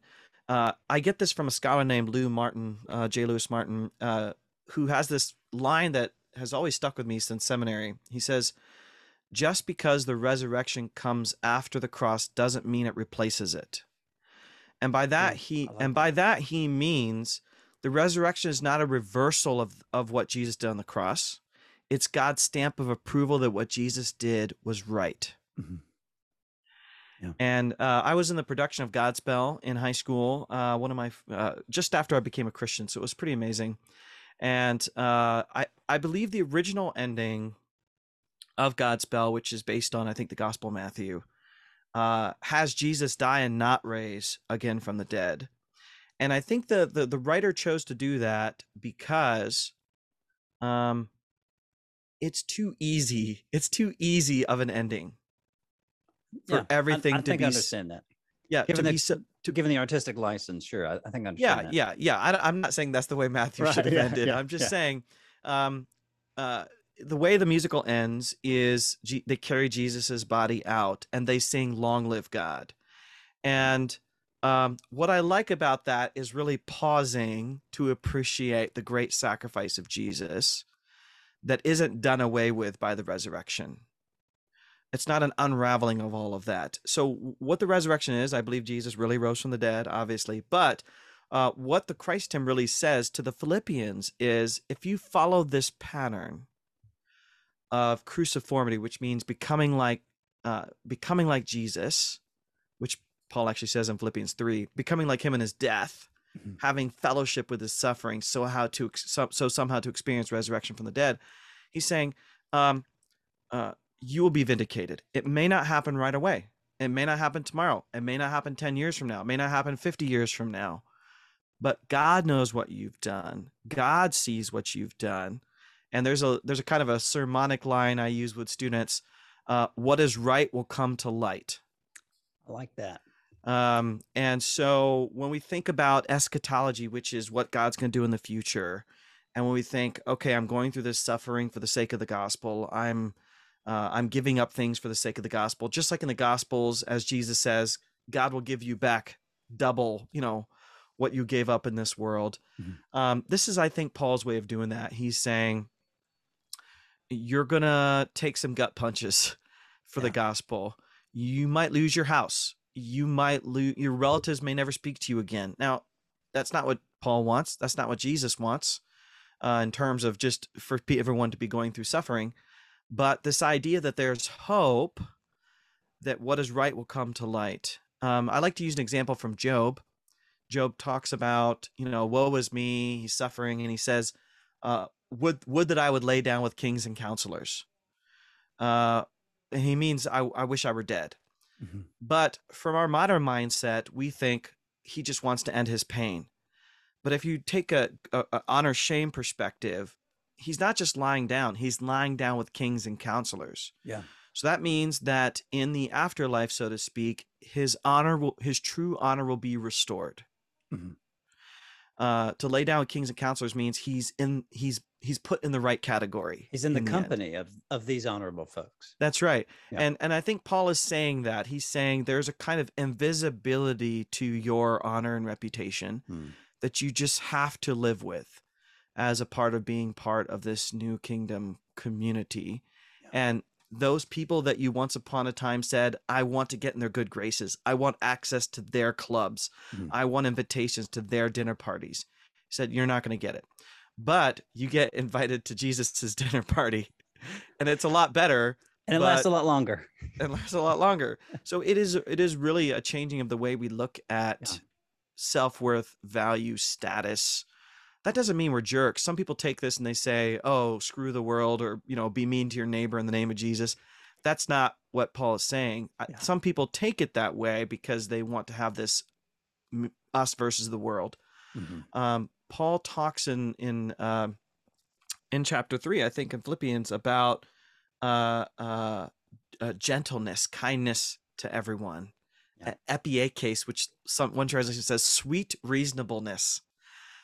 Uh, I get this from a scholar named Lou Martyn, uh, J. Louis Martyn, uh, who has this line that has always stuck with me since seminary. He says, "Just because the resurrection comes after the cross doesn't mean it replaces it." And by that yeah, he like and that. by that he means the resurrection is not a reversal of, of what Jesus did on the cross. It's God's stamp of approval that what Jesus did was right. Mm-hmm. Yeah. And uh, I was in the production of Godspell in high school. Uh, one of my uh, just after I became a Christian, so it was pretty amazing. And uh, I I believe the original ending of Godspell, which is based on I think the Gospel of Matthew, uh, has Jesus die and not raise again from the dead. And I think the, the the writer chose to do that because um it's too easy. It's too easy of an ending for Yeah, everything I, I to think be I understand that. yeah Given to the, so, to given the artistic license, sure, I, I think I understand yeah that. yeah yeah I, am not saying that's the way matthew Right, should have yeah, ended yeah, i'm just saying um uh the way the musical ends is G- they carry jesus's body out and they sing long live god and um, what i like about that is really pausing to appreciate the great sacrifice of jesus that isn't done away with by the resurrection it's not an unraveling of all of that. So, what the resurrection is, I believe Jesus really rose from the dead, obviously. But uh, what the Christ hymn really says to the Philippians is if you follow this pattern of cruciformity, which means becoming like uh, becoming like Jesus, which Paul actually says in Philippians 3, becoming like him in his death, Mhm. having fellowship with his suffering, so how to so, so somehow to experience resurrection from the dead. He's saying, um, uh, you will be vindicated. It may not happen right away. It may not happen tomorrow. It may not happen 10 years from now. It may not happen 50 years from now. But God knows what you've done. God sees what you've done. And there's a there's a kind of a sermonic line I use with students. Uh, what is right will come to light. I like that. Um, and so when we think about eschatology, which is what God's going to do in the future, and when we think, okay, I'm going through this suffering for the sake of the gospel, I'm uh, I'm giving up things for the sake of the gospel, just like in the gospels, as Jesus says, God will give you back double, you know, what you gave up in this world. Mhm. Um, this is, I think, Paul's way of doing that. He's saying, you're gonna take some gut punches for the gospel. You might lose your house. You might lose your relatives may never speak to you again. Now, that's not what Paul wants. That's not what Jesus wants. Uh, in terms of just for everyone to be going through suffering, but this idea that there's hope that what is right will come to light. Um, I like to use an example from Job. Job talks about, you know, woe is me, he's suffering, and he says, uh, would would that I would lay down with kings and counselors. Uh, and he means I, I wish I were dead. Mhm. But from our modern mindset, we think he just wants to end his pain. But if you take a, a, a honor shame perspective, he's not just lying down; he's lying down with kings and counselors. Yeah. So that means that in the afterlife, so to speak, his honor will, his true honor will be restored. Mhm. Uh, to lay down with kings and counselors means he's in he's he's put in the right category. He's in the company of of these honorable folks. That's right. Yeah. And and I think Paul is saying that. He's saying there's a kind of invisibility to your honor and reputation Hmm. that you just have to live with as a part of being part of this new kingdom community. Yeah. And those people that you once upon a time said, I want to get in their good graces. I want access to their clubs. Mhm. I want invitations to their dinner parties. He said, You're not going to get it. But you get invited to Jesus's dinner party. And it's a lot better And it lasts a lot longer. It lasts a lot longer. So it is it is really a changing of the way we look at Yeah. self-worth, value, status. That doesn't mean we're jerks. Some people take this and they say, "Oh, screw the world," or you know, "Be mean to your neighbor in the name of Jesus." That's not what Paul is saying. Yeah. Some people take it that way because they want to have this us versus the world. Mhm. Um, Paul talks in in um in chapter three, I think, in Philippians about uh, uh, uh, gentleness, kindness to everyone. Yeah. Yeah. case, which some one translation says sweet reasonableness.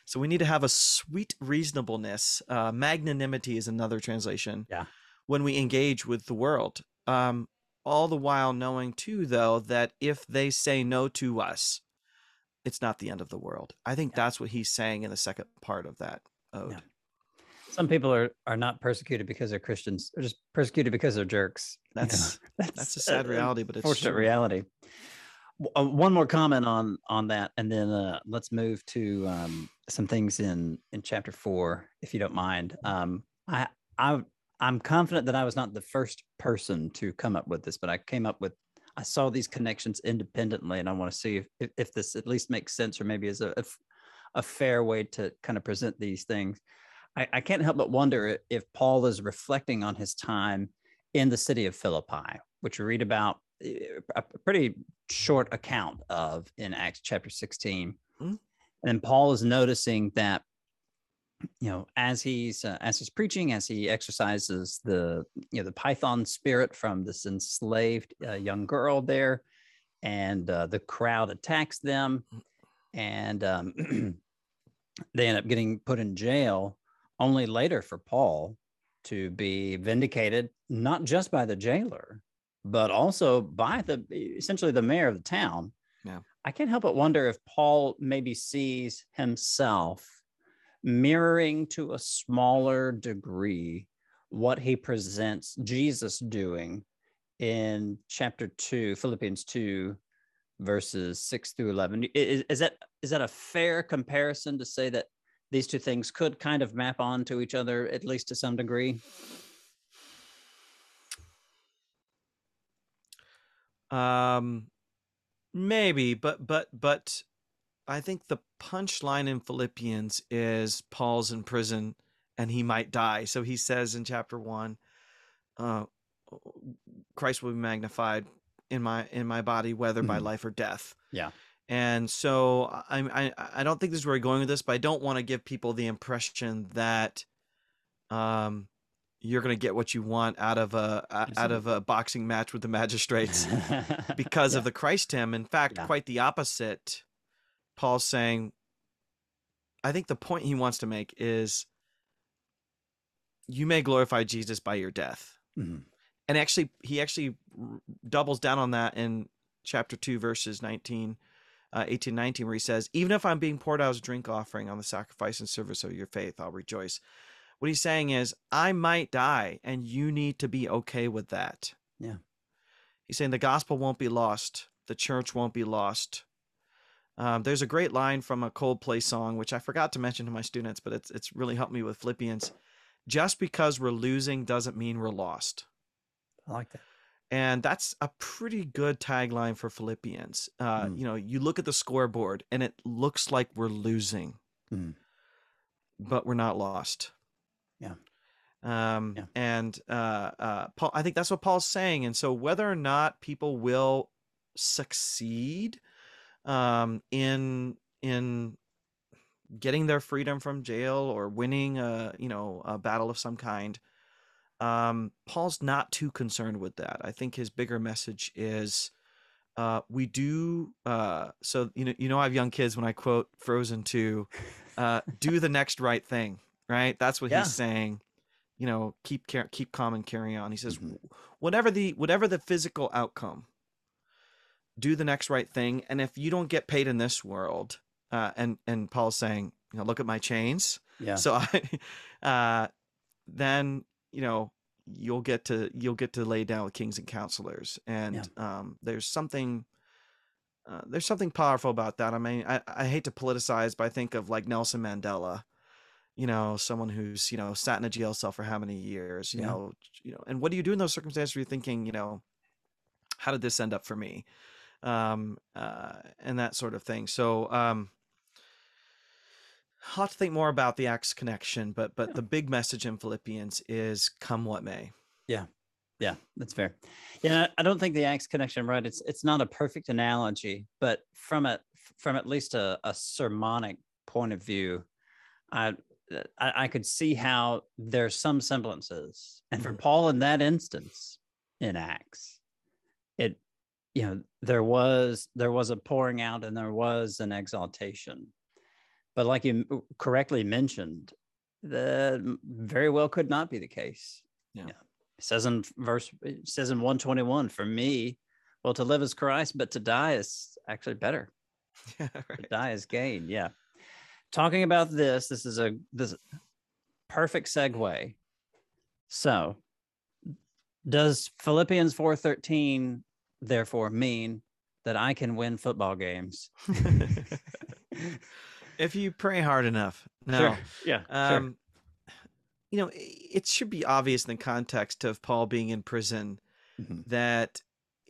So we need to have a sweet reasonableness. Uh, magnanimity is another translation. Yeah. When we engage with the world, um, all the while knowing too, though, that if they say no to us, it's not the end of the world. I think Yeah. that's what he's saying in the second part of that ode. Yeah. Some people are are not persecuted because they're Christians. They're just persecuted because they're jerks. know? That's that's a sad uh, reality, but it's Unfortunate true. reality. Uh, one more comment on on that, and then uh, let's move to um, some things in in chapter four, if you don't mind. Um, I I I'm confident that I was not the first person to come up with this, but I came up with I saw these connections independently, and I want to see if, if if this at least makes sense, or maybe is a a fair way to kind of present these things. I, I can't help but wonder if Paul is reflecting on his time in the city of Philippi, which we read about a pretty short account of in Acts chapter 16. Mm. And Paul is noticing that you know as he's uh, as he's preaching as he exercises the you know the python spirit from this enslaved uh, young girl there and uh, the crowd attacks them and um, they end up getting put in jail only later for paul to be vindicated not just by the jailer but also by the essentially the mayor of the town. Yeah i can't help but wonder if paul maybe sees himself mirroring to a smaller degree what he presents Jesus doing in chapter 2 Philippians 2 verses 6 through 11 is, is that is that a fair comparison to say that these two things could kind of map on to each other at least to some degree? Um maybe but but but I think the punchline in Philippians is Paul's in prison and he might die. So he says in chapter one, uh, Christ will be magnified in my in my body, whether mm-hmm. by life or death. Yeah. And so I, I I don't think this is where we're going with this, but I don't want to give people the impression that um you're going to get what you want out of a out of a boxing match with the magistrates because yeah. of the Christ hymn. In fact, yeah. quite the opposite. Paul's saying, I think the point he wants to make is you may glorify Jesus by your death. Mm-hmm. And actually, he actually doubles down on that in chapter 2, verses 19, uh, 18, 19, where he says, Even if I'm being poured out as a drink offering on the sacrifice and service of your faith, I'll rejoice. What he's saying is, I might die, and you need to be okay with that. Yeah. He's saying the gospel won't be lost, the church won't be lost, um, there's a great line from a Coldplay song, which I forgot to mention to my students, but it's it's really helped me with Philippians. Just because we're losing doesn't mean we're lost. I like that. And that's a pretty good tagline for Philippians. Uh, mm. You know, you look at the scoreboard and it looks like we're losing, mm. but we're not lost. Yeah. Um, yeah. And uh, uh, Paul, I think that's what Paul's saying. And so, whether or not people will succeed um, in in getting their freedom from jail or winning a you know a battle of some kind. Um, Paul's not too concerned with that. I think his bigger message is uh, we do uh, so you know you know I have young kids when I quote Frozen 2 uh, do the next right thing right that's what yeah. he's saying you know keep keep calm and carry on he says mm-hmm. whatever the whatever the physical outcome do the next right thing. And if you don't get paid in this world, uh, and and Paul's saying, you know, look at my chains. Yeah. So I, uh, then you know you'll get to you'll get to lay down with kings and counselors, and yeah. um, there's something. Uh, there's something powerful about that. I mean, I, I hate to politicize, but I think of like Nelson Mandela, you know, someone who's, you know, sat in a jail cell for how many years, you yeah. know, you know, and what do you do in those circumstances where you're thinking, you know, how did this end up for me? um, uh, and that sort of thing. So um, I'll have to think more about the Acts connection, but but yeah. the big message in Philippians is come what may. Yeah. Yeah, that's fair. Yeah, I don't think the Acts connection, right? It's it's not a perfect analogy, but from a from at least a, a sermonic point of view, I, I, I could see how there's some semblances, and for mm-hmm. Paul in that instance in Acts, it you know there was there was a pouring out and there was an exaltation but like you correctly mentioned that very well could not be the case yeah. yeah. it says in verse it says in 121 for me well to live is christ but to die is actually better yeah, right. to die is gain yeah talking about this this is a this perfect segue so does philippians 413 therefore mean that I can win football games. if you pray hard enough. No. Sure. Yeah. Um, sure. You know, it should be obvious in the context of Paul being in prison mm-hmm. that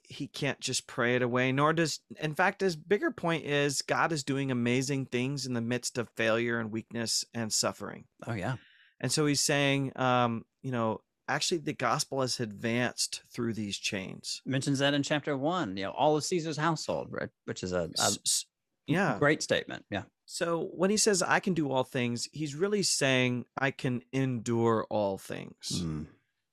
he can't just pray it away, nor does, in fact, his bigger point is God is doing amazing things in the midst of failure and weakness and suffering. Oh, yeah. And so he's saying, um, you know, actually the gospel has advanced through these chains. Mentions that in chapter one, you know, all of Caesar's household, right? Which is a, a S- s- yeah. great statement. Yeah. So when he says I can do all things, he's really saying I can endure all things. Mm.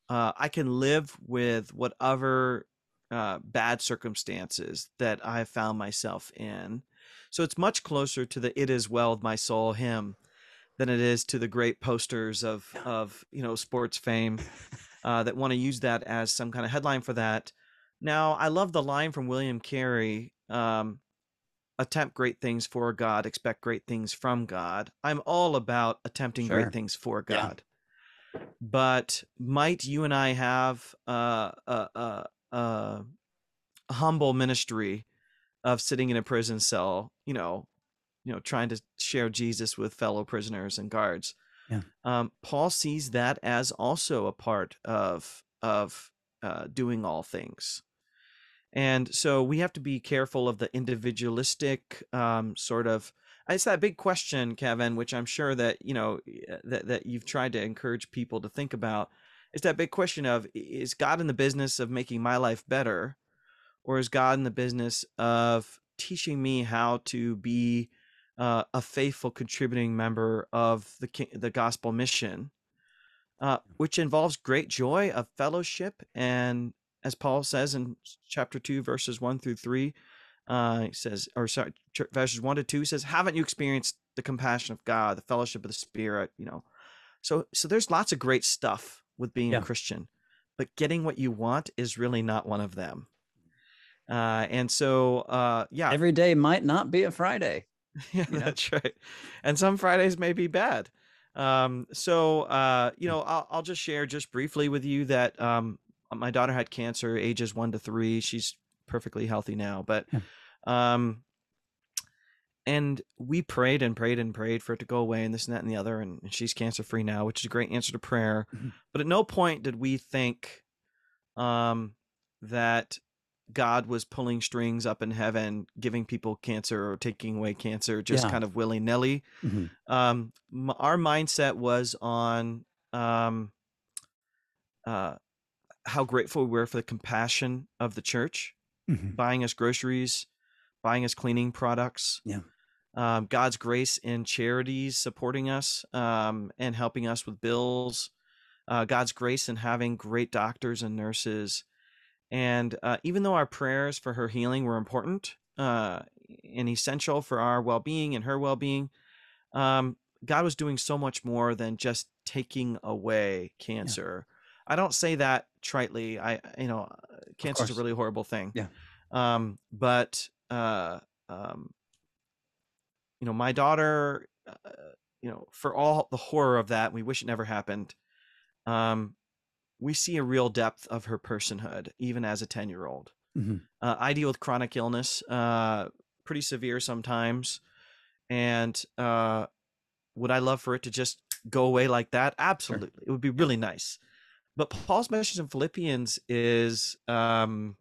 Uh, I can live with whatever uh, bad circumstances that I have found myself in. So it's much closer to the "It is well with my soul" hymn than it is to the great posters of of you know sports fame uh, that want to use that as some kind of headline for that. Now, I love the line from William Carey. Um, attempt great things for God, expect great things from God. I'm all about attempting Sure. great things for Yeah. God. But might you and I have uh, a, a, a, a humble ministry of sitting in a prison cell, you know, you know, trying to share Jesus with fellow prisoners and guards. Yeah. Um, Paul sees that as also a part of of uh, doing all things. And so we have to be careful of the individualistic um, sort of. It's that big question, Kevin, which I'm sure that you know uh, that that you've tried to encourage people to think about. It's that big question of is God in the business of making my life better, or is God in the business of teaching me how to be uh, a faithful contributing member of the the gospel mission, uh, which involves great joy of fellowship and as Paul says in chapter 2, verses 1 through 3, uh, he says, or sorry, verses 1 to 2, says, Haven't you experienced the compassion of God, the fellowship of the Spirit? You know, so so there's lots of great stuff with being Yeah. a Christian, but getting what you want is really not one of them. Uh, and so, uh, yeah, Every day might not be a Friday. yeah, you know? that's right. And some Fridays may be bad. Um, so, uh, you know, I'll, I'll just share just briefly with you that um, my daughter had cancer, ages one to three. She's perfectly healthy now, but, Yeah. um, and we prayed and prayed and prayed for it to go away and this and that and the other. And she's cancer free now, which is a great answer to prayer. Mhm. But at no point did we think um, that God was pulling strings up in heaven, giving people cancer or taking away cancer just Yeah. kind of willy nilly. Mhm. Um, our mindset was on um, uh, how grateful we were for the compassion of the church, Mhm. buying us groceries, buying us cleaning products. Yeah. Um, God's grace in charities supporting us um, and helping us with bills. Uh, God's grace in having great doctors and nurses. And uh, even though our prayers for her healing were important uh, and essential for our well being and her well being, um, God was doing so much more than just taking away cancer. I don't say that tritely. I, you know, cancer is a really horrible thing. Yeah. Um, but, uh, um, you know, my daughter, uh, you know, for all the horror of that, we wish it never happened. Um, we see a real depth of her personhood, even as a 10 year old. Mhm. Uh, I deal with chronic illness, uh, pretty severe sometimes. And uh, would I love for it to just go away like that? Absolutely. It would be really nice. But Paul's message in Philippians is um,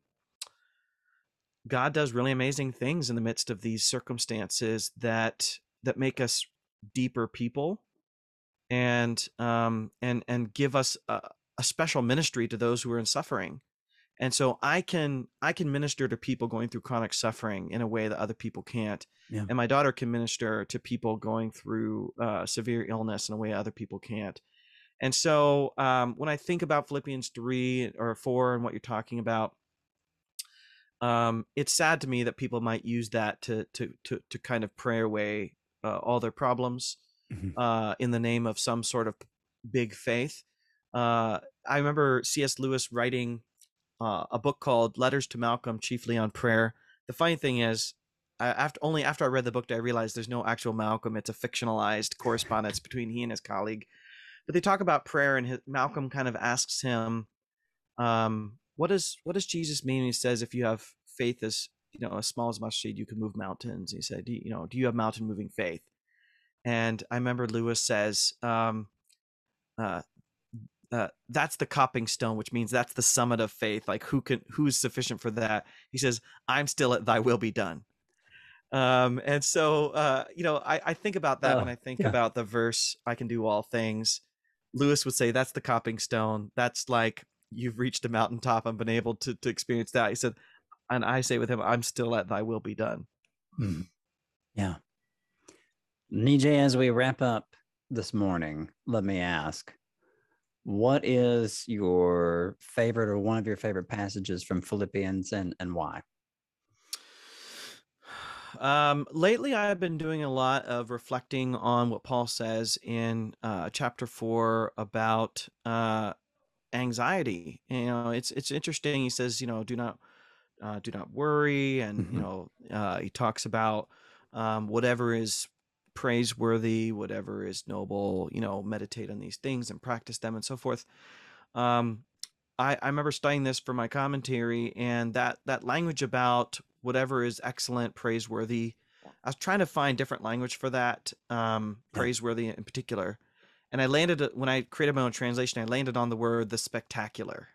God does really amazing things in the midst of these circumstances that that make us deeper people and um, and and give us a, a special ministry to those who are in suffering. And so I can I can minister to people going through chronic suffering in a way that other people can't. Yeah. And my daughter can minister to people going through uh, severe illness in a way other people can't. And so um, when I think about Philippians three or four and what you're talking about, um, it's sad to me that people might use that to to to to kind of pray away uh, all their problems Mhm. uh, in the name of some sort of big faith. Uh, I remember C.S. Lewis writing uh, a book called Letters to Malcolm, chiefly on prayer. The funny thing is, I, after only after I read the book did I realize there's no actual Malcolm. It's a fictionalized correspondence between he and his colleague. But they talk about prayer, and his, Malcolm kind of asks him, um, "What does what does Jesus mean?" He says, "If you have faith as you know as small as mustard seed, you can move mountains." He said, do you, "You know, do you have mountain moving faith?" And I remember Lewis says, um, uh, uh, "That's the copping stone, which means that's the summit of faith. Like who can who's sufficient for that?" He says, "I'm still at Thy will be done." Um, and so uh, you know, I, I think about that when Oh, I think yeah. about the verse, "I can do all things." Lewis would say that's the copping stone. That's like you've reached a mountaintop and been able to to experience that. He said, and I say with him, I'm still at thy will be done. Hmm. Yeah. Nijay, as we wrap up this morning, let me ask, what is your favorite or one of your favorite passages from Philippians and, and why? Um, lately, I've been doing a lot of reflecting on what Paul says in uh, chapter four about uh, anxiety. You know, it's it's interesting. He says, you know, do not uh, do not worry, and you Mhm. know, uh, he talks about um, whatever is praiseworthy, whatever is noble. You know, meditate on these things and practice them, and so forth. Um, I, I remember studying this for my commentary, and that that language about whatever is excellent, praiseworthy. I was trying to find different language for that, um, praiseworthy in particular, and I landed when I created my own translation. I landed on the word the spectacular.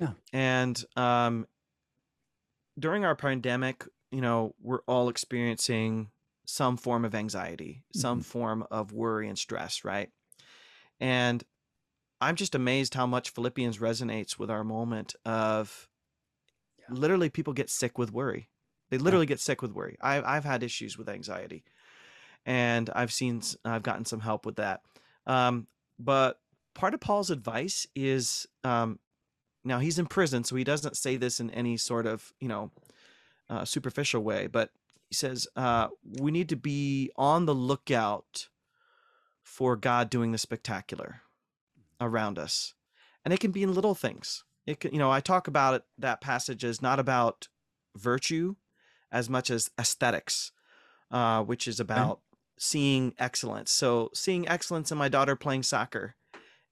Yeah. And um, during our pandemic, you know, we're all experiencing some form of anxiety, some Mhm. form of worry and stress, right? And I'm just amazed how much Philippians resonates with our moment of Yeah. literally people get sick with worry. They literally get sick with worry. I've I've had issues with anxiety, and I've seen I've gotten some help with that. Um, but part of Paul's advice is um, now he's in prison, so he doesn't say this in any sort of you know uh, superficial way, but he says uh, we need to be on the lookout for God doing the spectacular around us, and it can be in little things. It can, you know, I talk about it. That passage is not about virtue as much as aesthetics, uh, which is about seeing excellence. So seeing excellence in my daughter playing soccer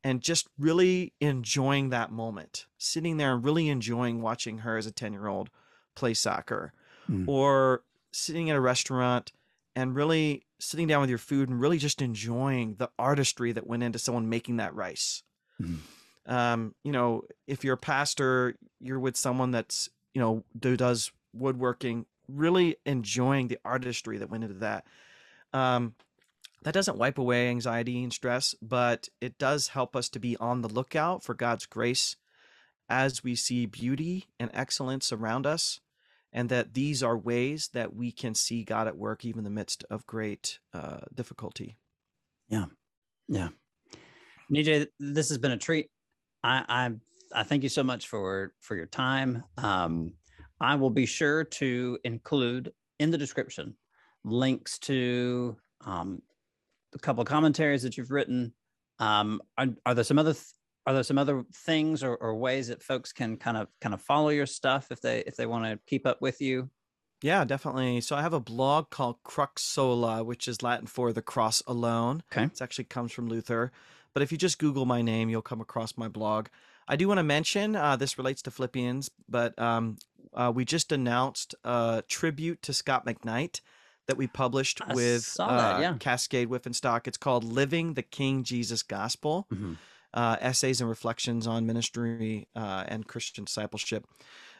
and just really enjoying that moment, sitting there and really enjoying watching her as a 10 year old play soccer Mm. or sitting at a restaurant and really sitting down with your food and really just enjoying the artistry that went into someone making that rice. Mhm. Um, you know, if you're a pastor, you're with someone that's, you know, who does woodworking, really enjoying the artistry that went into that. Um, that doesn't wipe away anxiety and stress, but it does help us to be on the lookout for God's grace as we see beauty and excellence around us, and that these are ways that we can see God at work even in the midst of great uh, difficulty. Yeah. Yeah. Nijay, this has been a treat. I, I I thank you so much for for your time. Um, I will be sure to include in the description links to um, a couple of commentaries that you've written. Um, are, are there some other th- are there some other things or, or ways that folks can kind of kind of follow your stuff if they if they want to keep up with you? Yeah, definitely. So I have a blog called Crux Sola, which is Latin for the cross alone. Okay. It actually comes from Luther. But if you just Google my name, you'll come across my blog. I do want to mention uh, this relates to Philippians, but um, uh, we just announced a tribute to Scot McKnight that we published I with saw that, uh, yeah. Cascade Wipf and Stock. It's called Living the King Jesus Gospel Mhm. uh, essays and reflections on ministry uh, and Christian discipleship.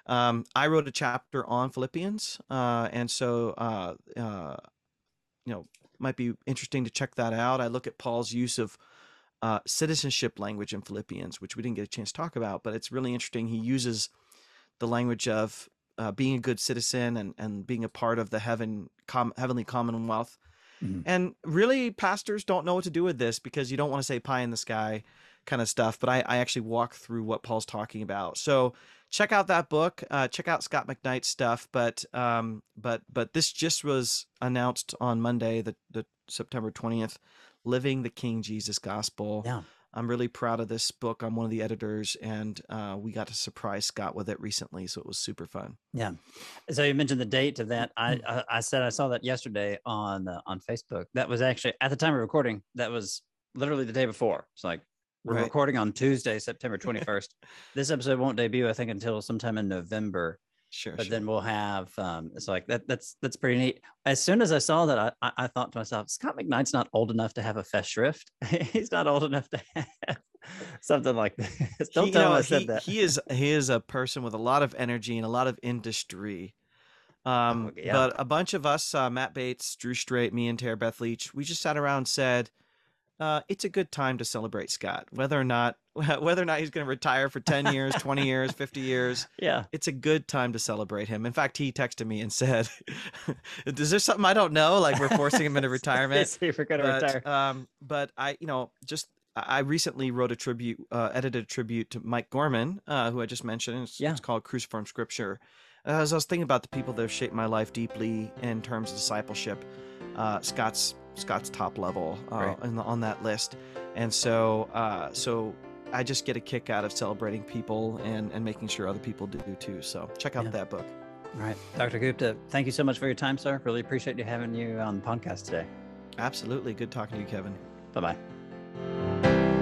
Um, I wrote a chapter on Philippians, uh, and so uh, uh, you know might be interesting to check that out. I look at Paul's use of uh, citizenship language in Philippians, which we didn't get a chance to talk about, but it's really interesting. He uses the language of uh, being a good citizen and, and being a part of the heaven com- heavenly commonwealth. Mhm. And really, pastors don't know what to do with this because you don't want to say pie in the sky kind of stuff. But I, I actually walk through what Paul's talking about. So check out that book. Uh, check out Scot McKnight's stuff. But um, but but this just was announced on Monday, the, the September twentieth. Living the King Jesus Gospel. Yeah. I'm really proud of this book. I'm one of the editors, and uh, we got to surprise Scot with it recently, so it was super fun. Yeah. So you mentioned the date of that. I Mm. I, I said I saw that yesterday on uh, on Facebook. That was actually at the time of recording. That was literally the day before. It's like we're Right. recording on Tuesday, September twenty first. this episode won't debut, I think, until sometime in November. Sure, But sure. then we'll have. Um, it's like that. That's that's pretty neat. As soon as I saw that, I, I, thought to myself, Scot McKnight's not old enough to have a fest festschrift. He's not old enough to have something like this. Don't He- you tell him know, I said he, that. he is he is a person with a lot of energy and a lot of industry. Um, Oh, yeah. But a bunch of us, uh, Matt Bates, Drew Strait, me, and Tara Beth Leach, we just sat around and said, uh, it's a good time to celebrate Scot, whether or not whether or not he's going to retire for ten years, twenty years, fifty years. Yeah, it's a good time to celebrate him. In fact, he texted me and said, "Is there something I don't know? Like we're forcing him into retirement? See if we're going to retire." Um, but I, you know, just I recently wrote a tribute, uh, edited a tribute to Mike Gorman, uh, who I just mentioned. It's, yeah. it's called Cruciform Scripture. As I was thinking about the people that have shaped my life deeply in terms of discipleship, uh, Scot's Scot's top level uh, the, on that list, and so uh, so I just get a kick out of celebrating people and and making sure other people do too. So check out yeah. that book. All right, Dr. Gupta, thank you so much for your time, sir. Really appreciate you having you on the podcast today. Absolutely, good talking to you, Kevin. Bye bye.